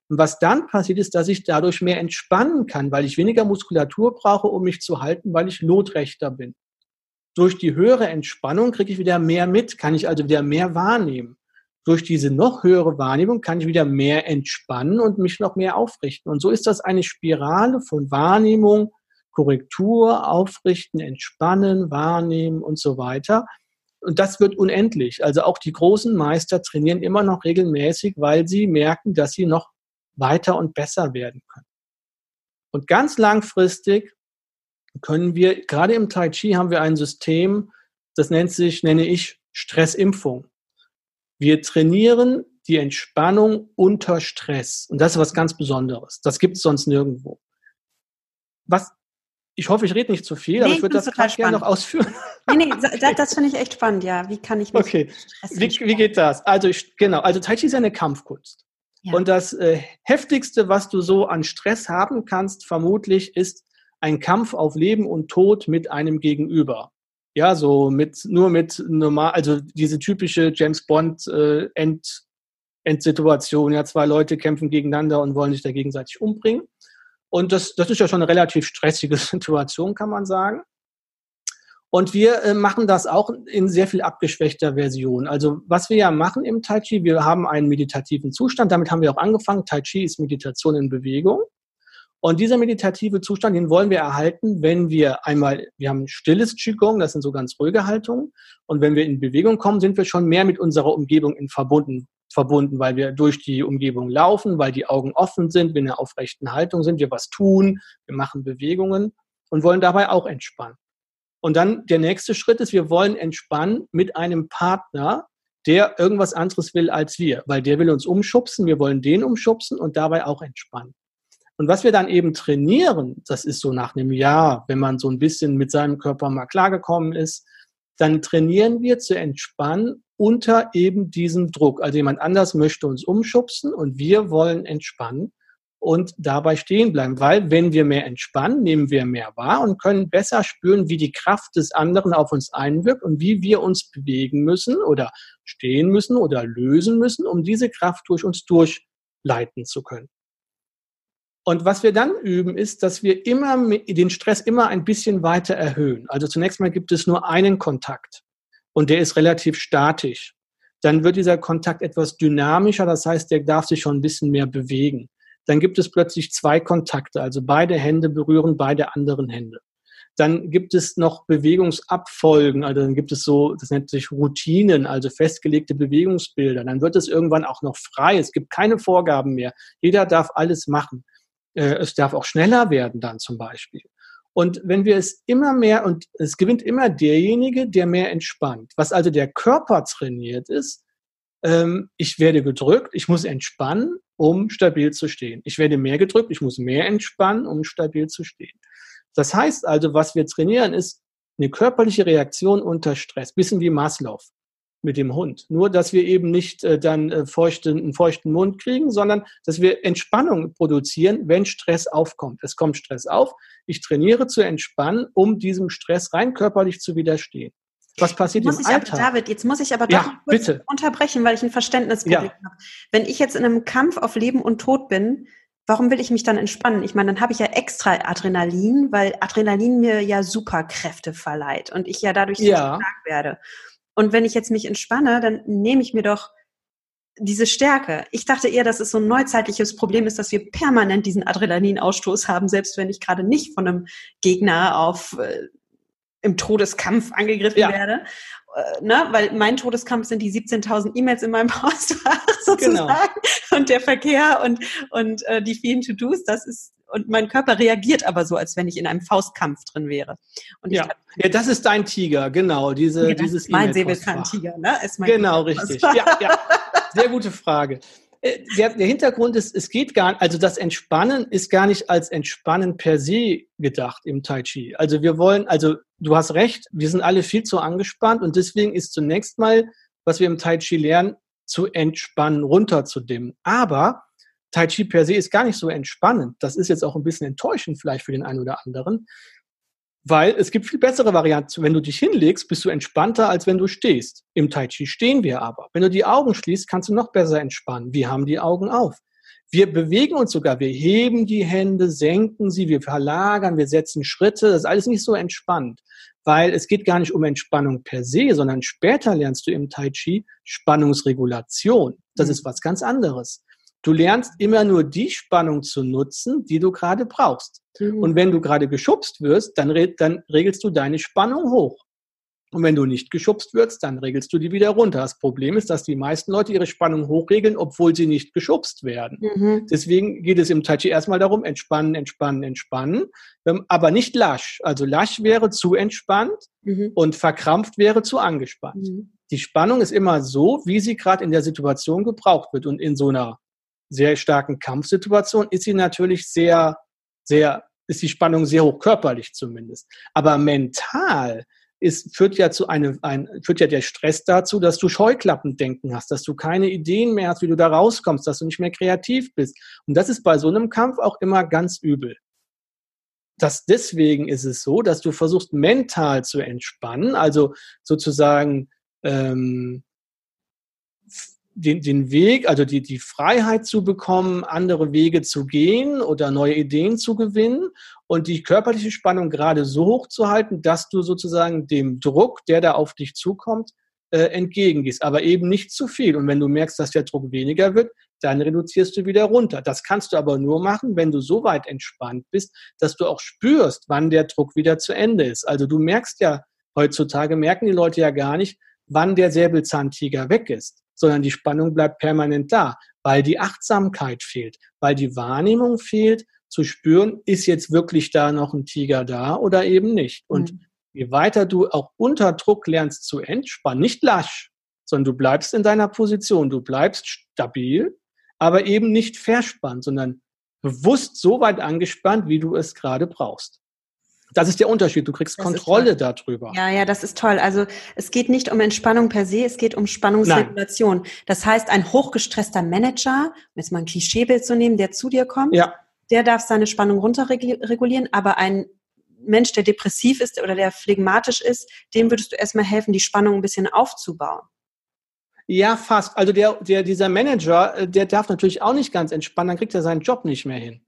Und was dann passiert ist, dass ich dadurch mehr entspannen kann, weil ich weniger Muskulatur brauche, um mich zu halten, weil ich lotrechter bin. Durch die höhere Entspannung kriege ich wieder mehr mit, kann ich also wieder mehr wahrnehmen durch diese noch höhere Wahrnehmung kann ich wieder mehr entspannen und mich noch mehr aufrichten. Und so ist das eine Spirale von Wahrnehmung, Korrektur, Aufrichten, Entspannen, Wahrnehmen und so weiter. Und das wird unendlich. Also auch die großen Meister trainieren immer noch regelmäßig, weil sie merken, dass sie noch weiter und besser werden können. Und ganz langfristig können wir, gerade im Tai Chi haben wir ein System, das nennt sich, nenne ich Stressimpfung. Wir trainieren die Entspannung unter Stress. Und das ist was ganz Besonderes. Das gibt es sonst nirgendwo. Was, ich hoffe, ich rede nicht zu viel, nee, aber ich würde das total gerne noch ausführen. Nee, nee, das, das finde ich echt spannend, ja. Wie kann ich mich Okay, wie, wie, geht das? Also, ich, genau, also Tai Chi ist eine Kampfkunst. Ja. Und das äh, heftigste, was du so an Stress haben kannst, vermutlich, ist ein Kampf auf Leben und Tod mit einem Gegenüber ja, so mit, nur mit normal, also diese typische James Bond äh, End, Endsituation, ja, zwei Leute kämpfen gegeneinander und wollen sich da gegenseitig umbringen. Und das, das ist ja schon eine relativ stressige <laughs> Situation, kann man sagen. Und wir äh, machen das auch in sehr viel abgeschwächter Version. Also was wir ja machen im Tai Chi, wir haben einen meditativen Zustand, damit haben wir auch angefangen. Tai Chi ist Meditation in Bewegung. Und dieser meditative Zustand, den wollen wir erhalten, wenn wir einmal, wir haben stilles Qigong, das sind so ganz ruhige Haltungen. Und wenn wir in Bewegung kommen, sind wir schon mehr mit unserer Umgebung in verbunden, verbunden, weil wir durch die Umgebung laufen, weil die Augen offen sind, wir in einer aufrechten Haltung sind, wir was tun, wir machen Bewegungen und wollen dabei auch entspannen. Und dann der nächste Schritt ist, wir wollen entspannen mit einem Partner, der irgendwas anderes will als wir, weil der will uns umschubsen, wir wollen den umschubsen und dabei auch entspannen. Und was wir dann eben trainieren, das ist so nach einem Jahr, wenn man so ein bisschen mit seinem Körper mal klargekommen ist, dann trainieren wir zu entspannen unter eben diesem Druck. Also jemand anders möchte uns umschubsen und wir wollen entspannen und dabei stehen bleiben, weil wenn wir mehr entspannen, nehmen wir mehr wahr und können besser spüren, wie die Kraft des anderen auf uns einwirkt und wie wir uns bewegen müssen oder stehen müssen oder lösen müssen, um diese Kraft durch uns durchleiten zu können. Und was wir dann üben, ist, dass wir immer den Stress immer ein bisschen weiter erhöhen. Also zunächst mal gibt es nur einen Kontakt und der ist relativ statisch. Dann wird dieser Kontakt etwas dynamischer, das heißt, der darf sich schon ein bisschen mehr bewegen dann gibt es plötzlich zwei Kontakte, also beide Hände berühren beide anderen Hände. Dann gibt es noch Bewegungsabfolgen, also dann gibt es so, das nennt sich Routinen, also festgelegte Bewegungsbilder. Dann wird es irgendwann auch noch frei. Es gibt keine Vorgaben mehr. Jeder darf alles machen. Äh, es darf auch schneller werden dann zum Beispiel. Und wenn wir es immer mehr, und es gewinnt immer derjenige, der mehr entspannt. Was also der Körper trainiert ist, ähm, ich werde gedrückt, ich muss entspannen, um stabil zu stehen. Ich werde mehr gedrückt, ich muss mehr entspannen, um stabil zu stehen. Das heißt also, was wir trainieren, ist eine körperliche Reaktion unter Stress, bisschen wie Maslow mit dem Hund. Nur, dass wir eben nicht äh, dann äh, feuchten, einen feuchten Mund kriegen, sondern dass wir Entspannung produzieren, wenn Stress aufkommt. Es kommt Stress auf. Ich trainiere zu entspannen, um diesem Stress rein körperlich zu widerstehen. Was passiert muss im Alltag? Aber, David, jetzt muss ich aber doch ja, kurz bitte. unterbrechen, weil ich ein Verständnisproblem ja. habe. Wenn ich jetzt in einem Kampf auf Leben und Tod bin, warum will ich mich dann entspannen? Ich meine, dann habe ich ja extra Adrenalin, weil Adrenalin mir ja Superkräfte verleiht und ich ja dadurch so ja. stark werde. Und wenn ich jetzt mich entspanne, dann nehme ich mir doch diese Stärke. Ich dachte eher, dass es so ein neuzeitliches Problem ist, dass wir permanent diesen Adrenalinausstoß haben, selbst wenn ich gerade nicht von einem Gegner auf äh, im Todeskampf angegriffen ja. werde. Äh, ne? Weil mein Todeskampf sind die 17.000 E-Mails in meinem <laughs> Postfach sozusagen genau. und der Verkehr und, und äh, die vielen To-Dos, das ist und mein Körper reagiert aber so, als wenn ich in einem Faustkampf drin wäre. Ja. Glaub, ja, das ist dein Tiger, genau. Diese, ja, dieses mein Säbelzahntiger, ne? Ist mein genau, richtig. Ja, ja. Sehr gute Frage. Äh, der, der Hintergrund ist, es geht gar nicht, also das Entspannen ist gar nicht als Entspannen per se gedacht im Tai Chi. Also wir wollen, also du hast recht, wir sind alle viel zu angespannt und deswegen ist zunächst mal, was wir im Tai Chi lernen, zu entspannen, runterzudimmen. Aber Tai Chi per se ist gar nicht so entspannend. Das ist jetzt auch ein bisschen enttäuschend vielleicht für den einen oder anderen, weil es gibt viel bessere Varianten. Wenn du dich hinlegst, bist du entspannter, als wenn du stehst. Im Tai Chi stehen wir aber. Wenn du die Augen schließt, kannst du noch besser entspannen. Wir haben die Augen auf. Wir bewegen uns sogar. Wir heben die Hände, senken sie, wir verlagern, wir setzen Schritte. Das ist alles nicht so entspannt, weil es geht gar nicht um Entspannung per se, sondern später lernst du im Tai Chi Spannungsregulation. Das mhm. ist was ganz anderes. Du lernst immer nur die Spannung zu nutzen, die du gerade brauchst. Mhm. Und wenn du gerade geschubst wirst, dann, dann regelst du deine Spannung hoch. Und wenn du nicht geschubst wirst, dann regelst du die wieder runter. Das Problem ist, dass die meisten Leute ihre Spannung hochregeln, obwohl sie nicht geschubst werden. Mhm. Deswegen geht es im Tai Chi erstmal darum, entspannen, entspannen, entspannen, ähm, aber nicht lasch. Also lasch wäre zu entspannt mhm. und verkrampft wäre zu angespannt. Mhm. Die Spannung ist immer so, wie sie gerade in der Situation gebraucht wird. Und in so einer sehr starken Kampfsituation ist sie natürlich sehr, sehr, ist die Spannung sehr hoch, körperlich zumindest. Aber mental ist, führt ja zu einem, ein, führt ja der Stress dazu, dass du Scheuklappendenken hast, dass du keine Ideen mehr hast, wie du da rauskommst, dass du nicht mehr kreativ bist. Und das ist bei so einem Kampf auch immer ganz übel. Das, deswegen ist es so, dass du versuchst, mental zu entspannen, also sozusagen ähm, den, den Weg, also die, die Freiheit zu bekommen, andere Wege zu gehen oder neue Ideen zu gewinnen und die körperliche Spannung gerade so hoch zu halten, dass du sozusagen dem Druck, der da auf dich zukommt, äh, entgegengehst, aber eben nicht zu viel. Und wenn du merkst, dass der Druck weniger wird, dann reduzierst du wieder runter. Das kannst du aber nur machen, wenn du so weit entspannt bist, dass du auch spürst, wann der Druck wieder zu Ende ist. Also du merkst ja, heutzutage merken die Leute ja gar nicht, wann der Säbelzahntiger weg ist, sondern die Spannung bleibt permanent da, weil die Achtsamkeit fehlt, weil die Wahrnehmung fehlt, zu spüren, ist jetzt wirklich da noch ein Tiger da oder eben nicht. Und mhm. je weiter du auch unter Druck lernst zu entspannen, nicht lasch, sondern du bleibst in deiner Position, du bleibst stabil, aber eben nicht verspannt, sondern bewusst so weit angespannt, wie du es gerade brauchst. Das ist der Unterschied. Du kriegst das Kontrolle darüber. Ja, ja, das ist toll. Also es geht nicht um Entspannung per se, es geht um Spannungsregulation. Nein. Das heißt, ein hochgestresster Manager, um jetzt mal ein Klischeebild zu nehmen, der zu dir kommt, ja. der darf seine Spannung runterregulieren, aber ein Mensch, der depressiv ist oder der phlegmatisch ist, dem würdest du erstmal helfen, die Spannung ein bisschen aufzubauen. Ja, fast. Also der, der, dieser Manager, äh, der darf natürlich auch nicht ganz entspannen, dann kriegt er seinen Job nicht mehr hin.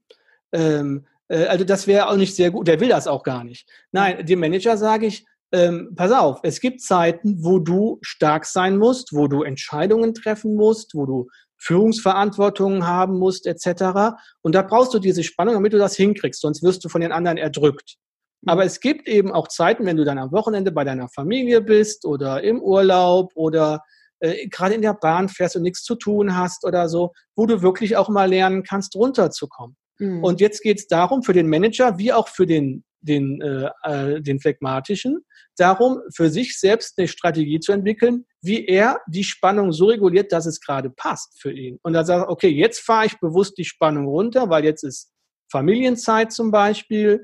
Ähm, äh, also das wäre auch nicht sehr gut. Der will das auch gar nicht. Nein, dem Manager sage ich, ähm, pass auf, es gibt Zeiten, wo du stark sein musst, wo du Entscheidungen treffen musst, wo du Führungsverantwortung haben musst, etc. Und da brauchst du diese Spannung, damit du das hinkriegst, sonst wirst du von den anderen erdrückt. Mhm. Aber es gibt eben auch Zeiten, wenn du dann am Wochenende bei deiner Familie bist oder im Urlaub oder äh, gerade in der Bahn fährst und nichts zu tun hast oder so, wo du wirklich auch mal lernen kannst, runterzukommen. Mhm. Und jetzt geht es darum, für den Manager wie auch für den, den, äh, äh, den Phlegmatischen, darum, für sich selbst eine Strategie zu entwickeln, wie er die Spannung so reguliert, dass es gerade passt für ihn. Und dann sagt, okay, jetzt fahre ich bewusst die Spannung runter, weil jetzt ist Familienzeit zum Beispiel.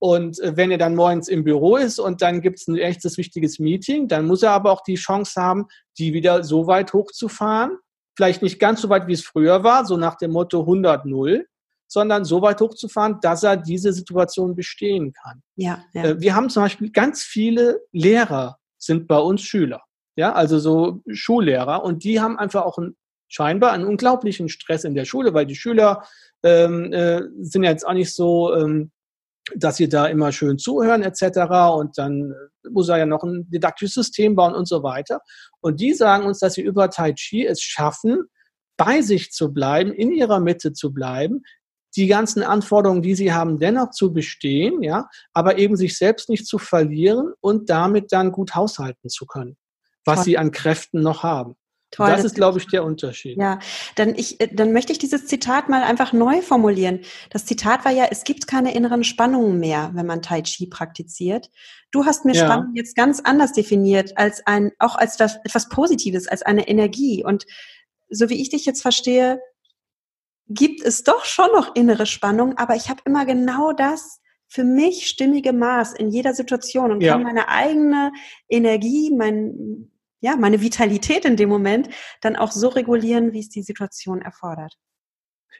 Und äh, wenn er dann morgens im Büro ist und dann gibt es ein echtes wichtiges Meeting, dann muss er aber auch die Chance haben, die wieder so weit hochzufahren. Vielleicht nicht ganz so weit, wie es früher war, so nach dem Motto 100-0, sondern so weit hochzufahren, dass er diese Situation bestehen kann. Ja, ja. Äh, wir haben zum Beispiel ganz viele Lehrer sind bei uns Schüler. Ja, also so Schullehrer und die haben einfach auch einen, scheinbar einen unglaublichen Stress in der Schule, weil die Schüler ähm, äh, sind ja jetzt auch nicht so, ähm, dass sie da immer schön zuhören etc. Und dann muss er ja noch ein didaktisches System bauen und so weiter. Und die sagen uns, dass sie über Tai Chi es schaffen, bei sich zu bleiben, in ihrer Mitte zu bleiben, die ganzen Anforderungen, die sie haben, dennoch zu bestehen, ja, aber eben sich selbst nicht zu verlieren und damit dann gut haushalten zu können, was Toll. sie an Kräften noch haben. Toll, das, das ist, glaube ich, der Unterschied. Ja, dann, ich, äh, dann möchte ich dieses Zitat mal einfach neu formulieren. Das Zitat war ja, es gibt keine inneren Spannungen mehr, wenn man Tai Chi praktiziert. Du hast mir ja. Spannung jetzt ganz anders definiert, als ein, auch als etwas Positives, als eine Energie. Und so wie ich dich jetzt verstehe, gibt es doch schon noch innere Spannung, aber ich habe immer genau das für mich stimmige Maß in jeder Situation und ja. kann meine eigene Energie, mein, ja, meine Vitalität in dem Moment dann auch so regulieren, wie es die Situation erfordert.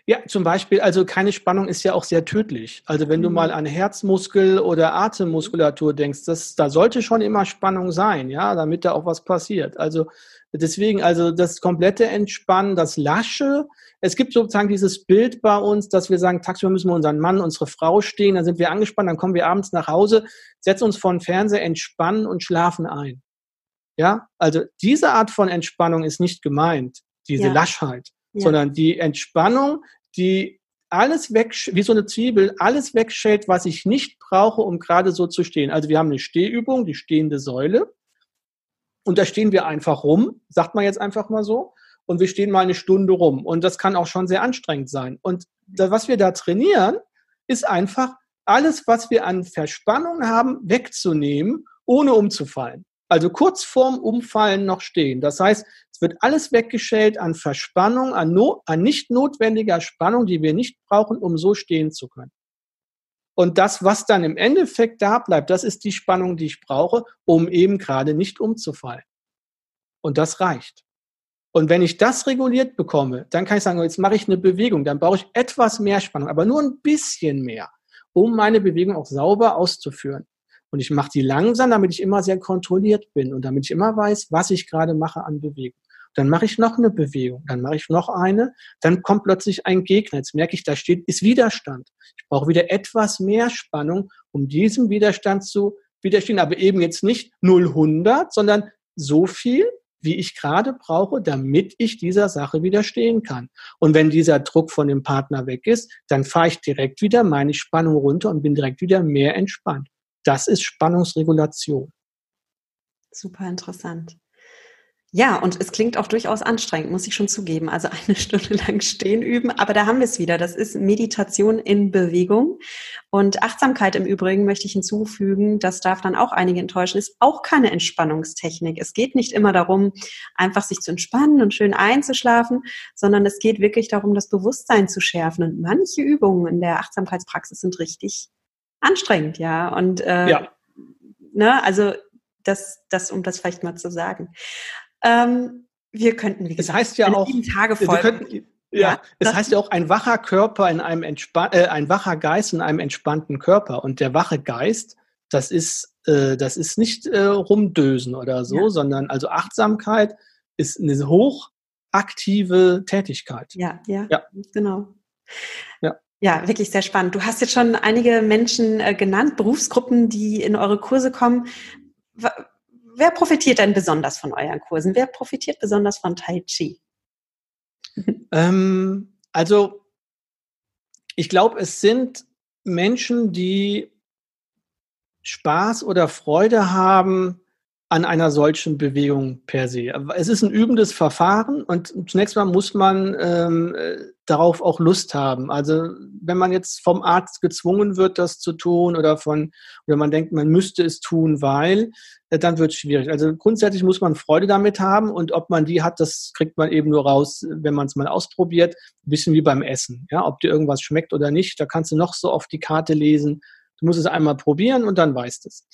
Ja, zum Beispiel, also keine Spannung ist ja auch sehr tödlich. Also wenn mhm. du mal an Herzmuskel oder Atemmuskulatur denkst, das, da sollte schon immer Spannung sein, ja, damit da auch was passiert. Also deswegen, also das komplette Entspannen, das Lasche, es gibt sozusagen dieses Bild bei uns, dass wir sagen, tagsüber müssen wir unseren Mann, unsere Frau stehen, dann sind wir angespannt, dann kommen wir abends nach Hause, setzen uns vor den Fernseher, entspannen und schlafen ein. Ja, also diese Art von Entspannung ist nicht gemeint, diese ja. Laschheit, sondern die Entspannung, die alles weg, wie so eine Zwiebel, alles wegschält, was ich nicht brauche, um gerade so zu stehen. Also wir haben eine Stehübung, die stehende Säule. Und da stehen wir einfach rum, sagt man jetzt einfach mal so. Und wir stehen mal eine Stunde rum. Und das kann auch schon sehr anstrengend sein. Und da, was wir da trainieren, ist einfach alles, was wir an Verspannung haben, wegzunehmen, ohne umzufallen. Also kurz vorm Umfallen noch stehen. Das heißt, es wird alles weggeschält an Verspannung, an, no, an nicht notwendiger Spannung, die wir nicht brauchen, um so stehen zu können. Und das, was dann im Endeffekt da bleibt, das ist die Spannung, die ich brauche, um eben gerade nicht umzufallen. Und das reicht. Und wenn ich das reguliert bekomme, dann kann ich sagen, jetzt mache ich eine Bewegung, dann brauche ich etwas mehr Spannung, aber nur ein bisschen mehr, um meine Bewegung auch sauber auszuführen. Und ich mache die langsam, damit ich immer sehr kontrolliert bin und damit ich immer weiß, was ich gerade mache an Bewegung. dann mache ich noch eine Bewegung, dann mache ich noch eine, dann kommt plötzlich ein Gegner. Jetzt merke ich, da steht, ist Widerstand. Ich brauche wieder etwas mehr Spannung, um diesem Widerstand zu widerstehen, aber eben jetzt nicht 0, sondern so viel, wie ich gerade brauche, damit ich dieser Sache widerstehen kann. Und wenn dieser Druck von dem Partner weg ist, dann fahre ich direkt wieder meine Spannung runter und bin direkt wieder mehr entspannt. Das ist Spannungsregulation. Super interessant. Ja, und es klingt auch durchaus anstrengend, muss ich schon zugeben. Also eine <laughs> Stunde lang stehen üben, aber da haben wir es wieder. Das ist Meditation in Bewegung. Und Achtsamkeit im Übrigen möchte ich hinzufügen, das darf dann auch einige enttäuschen, ist auch keine Entspannungstechnik. Es geht nicht immer darum, einfach sich zu entspannen und schön einzuschlafen, sondern es geht wirklich darum, das Bewusstsein zu schärfen. Und manche Übungen in der Achtsamkeitspraxis sind richtig anstrengend, ja. Und äh, ja. Ne, also das, das, um das vielleicht mal zu sagen. Ähm, wir könnten, wie gesagt, das heißt ja auch, Tage folgen. Ja, ja, es heißt ja auch ein wacher Körper in einem entspann äh, ein wacher Geist in einem entspannten Körper. Und der wache Geist, das ist, äh, das ist nicht äh, rumdösen oder so, ja. sondern also Achtsamkeit ist eine hochaktive Tätigkeit. Ja, ja, ja. genau. Ja. Wirklich sehr spannend. Du hast jetzt schon einige Menschen äh, genannt, Berufsgruppen, die in eure Kurse kommen wer profitiert denn besonders von euren Kursen? Wer profitiert besonders von Tai Chi? <laughs> Ähm, also, ich glaube, es sind Menschen, die Spaß oder Freude haben an einer solchen Bewegung per se. Es ist ein übendes Verfahren und zunächst mal muss man ähm, darauf auch Lust haben. Also wenn man jetzt vom Arzt gezwungen wird, das zu tun oder von oder man denkt, man müsste es tun, weil, äh, dann wird es schwierig. Also grundsätzlich muss man Freude damit haben und ob man die hat, das kriegt man eben nur raus, wenn man es mal ausprobiert. Ein bisschen wie beim Essen. Ja, ob dir irgendwas schmeckt oder nicht, da kannst du noch so oft die Karte lesen. Du musst es einmal probieren und dann weißt es.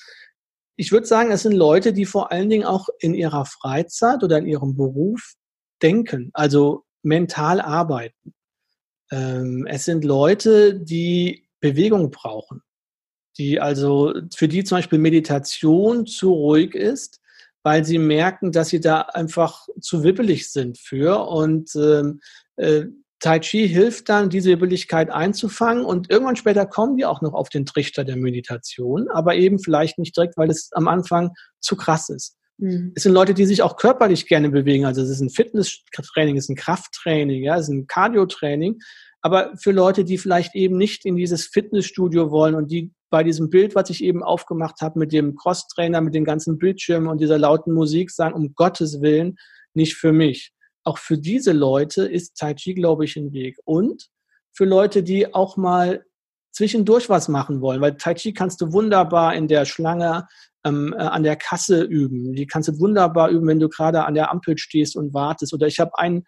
Ich würde sagen, es sind Leute, die vor allen Dingen auch in ihrer Freizeit oder in ihrem Beruf denken, also mental arbeiten. Ähm, es sind Leute, die Bewegung brauchen, die also für die zum Beispiel Meditation zu ruhig ist, weil sie merken, dass sie da einfach zu wippelig sind für und ähm, äh, Tai Chi hilft dann, diese Übelkeit einzufangen und irgendwann später kommen die auch noch auf den Trichter der Meditation, aber eben vielleicht nicht direkt, weil es am Anfang zu krass ist. Mhm. Es sind Leute, die sich auch körperlich gerne bewegen. Also es ist ein Fitnesstraining, es ist ein Krafttraining, ja, es ist ein Cardiotraining. Aber für Leute, die vielleicht eben nicht in dieses Fitnessstudio wollen und die bei diesem Bild, was ich eben aufgemacht habe, mit dem Crosstrainer, mit den ganzen Bildschirmen und dieser lauten Musik sagen, um Gottes Willen, nicht für mich auch für diese Leute ist Tai Chi, glaube ich, ein Weg. Und für Leute, die auch mal zwischendurch was machen wollen, weil Tai Chi kannst du wunderbar in der Schlange ähm, äh, an der Kasse üben. Die kannst du wunderbar üben, wenn du gerade an der Ampel stehst und wartest. Oder ich habe einen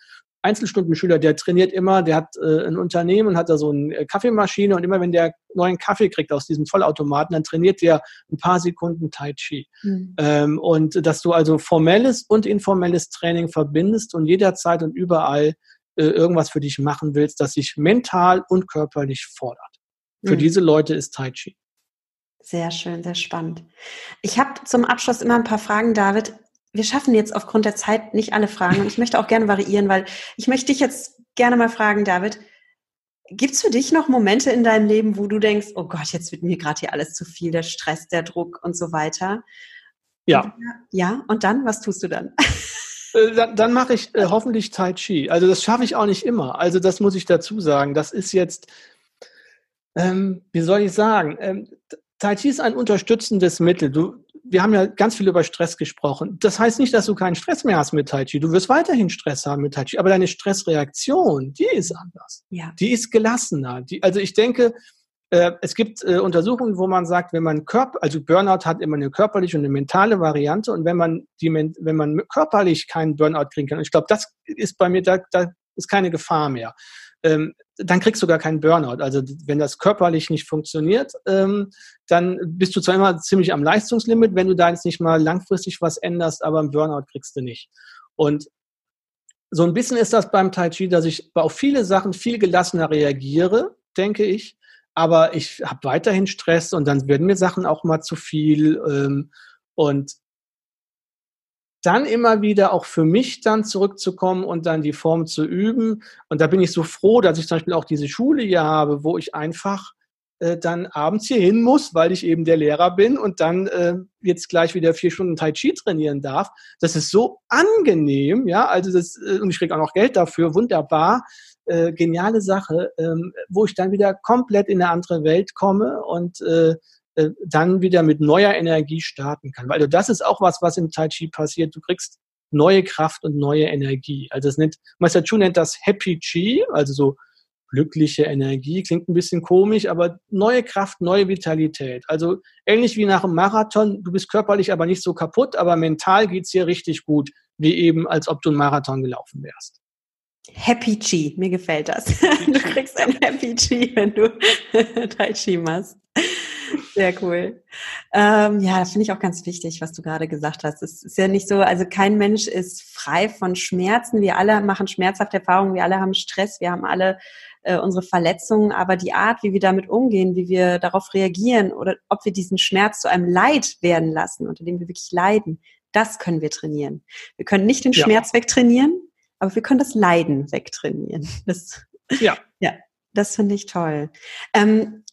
Einzelstundenschüler, der trainiert immer, der hat äh, ein Unternehmen und hat da so eine äh, Kaffeemaschine und immer wenn der neuen Kaffee kriegt aus diesem Vollautomaten, dann trainiert der ein paar Sekunden Tai Chi. Mhm. Ähm, und dass du also formelles und informelles Training verbindest und jederzeit und überall äh, irgendwas für dich machen willst, das sich mental und körperlich fordert. Für mhm. diese Leute ist Tai Chi. Sehr schön, sehr spannend. Ich habe zum Abschluss immer ein paar Fragen, David wir schaffen jetzt aufgrund der Zeit nicht alle Fragen und ich möchte auch gerne variieren, weil ich möchte dich jetzt gerne mal fragen, David, gibt es für dich noch Momente in deinem Leben, wo du denkst, oh Gott, jetzt wird mir gerade hier alles zu viel, der Stress, der Druck und so weiter? Ja. Ja, und dann, was tust du dann? <laughs> Äh, dann, dann mache ich äh, hoffentlich Tai Chi. Also das schaffe ich auch nicht immer. Also das muss ich dazu sagen. Das ist jetzt, ähm, wie soll ich sagen, ähm, Tai Chi ist ein unterstützendes Mittel. Du, wir haben ja ganz viel über Stress gesprochen. Das heißt nicht, dass du keinen Stress mehr hast mit Tai Chi. Du wirst weiterhin Stress haben mit Tai Chi, aber deine Stressreaktion, die ist anders. Ja. Die ist gelassener. Die, also ich denke, äh, es gibt äh, Untersuchungen, wo man sagt, wenn man Körper, also Burnout hat immer eine körperliche und eine mentale Variante und wenn man die, wenn man körperlich keinen Burnout kriegen kann, und ich glaube, das ist bei mir, da, da ist keine Gefahr mehr ähm, dann kriegst du gar keinen Burnout. Also wenn das körperlich nicht funktioniert, ähm, dann bist du zwar immer ziemlich am Leistungslimit, wenn du da jetzt nicht mal langfristig was änderst, aber einen Burnout kriegst du nicht. Und so ein bisschen ist das beim Tai Chi, dass ich auf viele Sachen viel gelassener reagiere, denke ich. Aber ich habe weiterhin Stress und dann werden mir Sachen auch mal zu viel. Ähm, und dann immer wieder auch für mich dann zurückzukommen und dann die Form zu üben. Und da bin ich so froh, dass ich zum Beispiel auch diese Schule hier habe, wo ich einfach äh, dann abends hier hin muss, weil ich eben der Lehrer bin und dann äh, jetzt gleich wieder vier Stunden Tai Chi trainieren darf. Das ist so angenehm, ja, also das, äh, und ich kriege auch noch Geld dafür, wunderbar, äh, geniale Sache, ähm, wo ich dann wieder komplett in eine andere Welt komme und äh, äh, dann wieder mit neuer Energie starten kann. Weil also das ist auch was, was im Tai Chi passiert. Du kriegst neue Kraft und neue Energie. Also es nennt, Meister Chu nennt das Happy Chi, also so glückliche Energie. Klingt ein bisschen komisch, aber neue Kraft, neue Vitalität. Also ähnlich wie nach einem Marathon. Du bist körperlich aber nicht so kaputt, aber mental geht's dir richtig gut, wie eben als ob du einen Marathon gelaufen wärst. Happy Chi, mir gefällt das. Du kriegst ein Happy Chi, wenn du <laughs> Tai Chi machst. Sehr cool. Ähm, ja, das finde ich auch ganz wichtig, was du gerade gesagt hast. Es ist ja nicht so, also kein Mensch ist frei von Schmerzen. Wir alle machen schmerzhafte Erfahrungen, wir alle haben Stress, wir haben alle äh, unsere Verletzungen, aber die Art, wie wir damit umgehen, wie wir darauf reagieren oder ob wir diesen Schmerz zu einem Leid werden lassen, unter dem wir wirklich leiden, das können wir trainieren. Wir können nicht den ja. Schmerz wegtrainieren, aber wir können das Leiden wegtrainieren. Das, ja. <laughs> Ja, das finde ich toll. Ähm,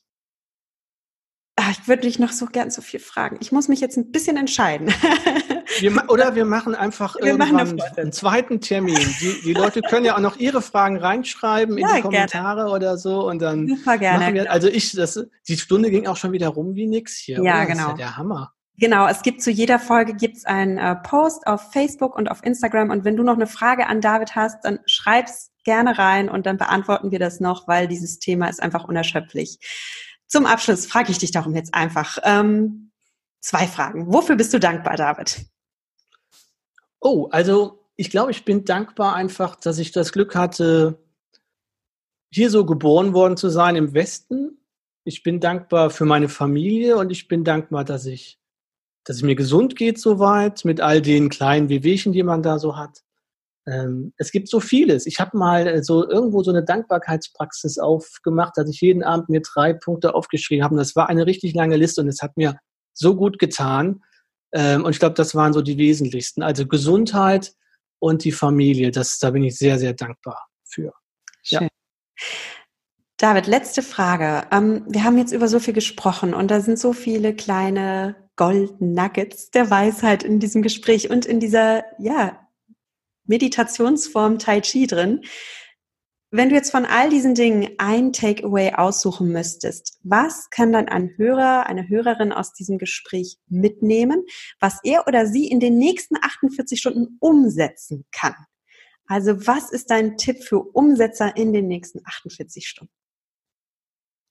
ach, ich würde dich noch so gern so viel fragen. Ich muss mich jetzt ein bisschen entscheiden. <laughs> Wir, oder wir machen einfach wir irgendwann machen einen zweiten Termin. Die, die, Leute können ja auch noch ihre Fragen reinschreiben ja, in die Kommentare gerne. oder so und dann Super gerne. Wir, also ich, das, die Stunde ging auch schon wieder rum wie nix hier. Ja, oder? genau. Das ist ja der Hammer. Genau, es gibt zu jeder Folge gibt's einen äh, Post auf Facebook und auf Instagram und wenn du noch eine Frage an David hast, dann schreib's gerne rein und dann beantworten wir das noch, weil dieses Thema ist einfach unerschöpflich. Zum Abschluss frage ich dich darum jetzt einfach ähm, zwei Fragen. Wofür bist du dankbar, David? Oh, also ich glaube, ich bin dankbar einfach, dass ich das Glück hatte, hier so geboren worden zu sein im Westen. Ich bin dankbar für meine Familie und ich bin dankbar, dass ich, dass es mir gesund geht soweit mit all den kleinen Wehwehchen, die man da so hat. Ähm, es gibt so vieles. Ich habe mal äh, so irgendwo so eine Dankbarkeitspraxis aufgemacht, dass ich jeden Abend mir drei Punkte aufgeschrieben habe. Das war eine richtig lange Liste und es hat mir so gut getan. Ähm, und ich glaube, das waren so die wesentlichsten. Also Gesundheit und die Familie. Das, da bin ich sehr, sehr dankbar für. Schön. Ja. David, letzte Frage. Ähm, wir haben jetzt über so viel gesprochen und da sind so viele kleine Golden Nuggets der Weisheit in diesem Gespräch und in dieser, ja, Meditationsform Tai Chi drin. Wenn du jetzt von all diesen Dingen ein Takeaway aussuchen müsstest, was kann dann ein Hörer, eine Hörerin aus diesem Gespräch mitnehmen, was er oder sie in den nächsten 48 Stunden umsetzen kann? Also was ist dein Tipp für Umsetzer in den nächsten 48 Stunden?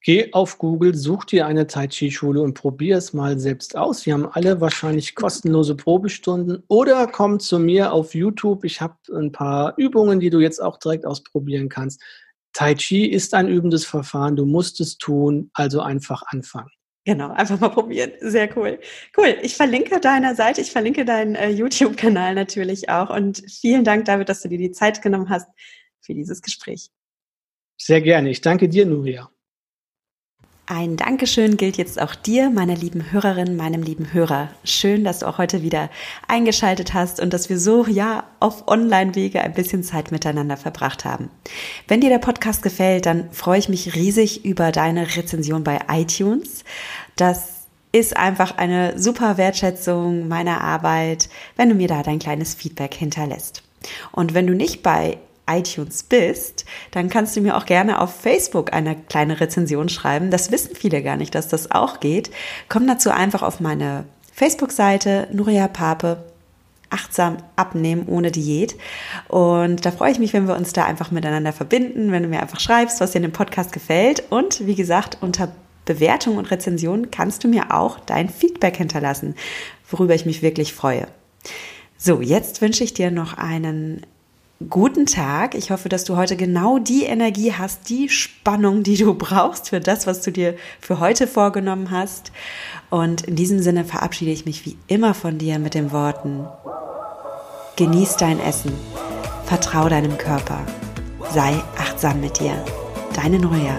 Geh auf Google, such dir eine Tai Chi Schule und probier es mal selbst aus. Wir haben alle wahrscheinlich kostenlose Probestunden oder komm zu mir auf YouTube. Ich habe ein paar Übungen, die du jetzt auch direkt ausprobieren kannst. Tai Chi ist ein übendes Verfahren. Du musst es tun, also einfach anfangen. Genau, einfach mal probieren. Sehr cool. Cool. Ich verlinke deine Seite, ich verlinke deinen äh, YouTube-Kanal natürlich auch. Und vielen Dank, David, dass du dir die Zeit genommen hast für dieses Gespräch. Sehr gerne. Ich danke dir, Nuria. Ein Dankeschön gilt jetzt auch dir, meiner lieben Hörerin, meinem lieben Hörer. Schön, dass du auch heute wieder eingeschaltet hast und dass wir so, ja, auf Online-Wege ein bisschen Zeit miteinander verbracht haben. Wenn dir der Podcast gefällt, dann freue ich mich riesig über deine Rezension bei iTunes. Das ist einfach eine super Wertschätzung meiner Arbeit, wenn du mir da dein kleines Feedback hinterlässt. Und wenn du nicht bei iTunes bist, dann kannst du mir auch gerne auf Facebook eine kleine Rezension schreiben. Das wissen viele gar nicht, dass das auch geht. Komm dazu einfach auf meine Facebook-Seite Nuria Pape achtsam abnehmen ohne Diät. Und da freue ich mich, wenn wir uns da einfach miteinander verbinden, wenn du mir einfach schreibst, was dir in dem Podcast gefällt. Und wie gesagt, unter Bewertung und Rezension kannst du mir auch dein Feedback hinterlassen, worüber ich mich wirklich freue. So, jetzt wünsche ich dir noch einen guten Tag. Ich hoffe, dass du heute genau die Energie hast, die Spannung, die du <laughs> brauchst für das, was du dir für heute vorgenommen hast. Und in diesem Sinne verabschiede ich mich wie immer von dir mit den Worten, genieß dein Essen, vertrau deinem Körper, sei achtsam mit dir. Deine Neue.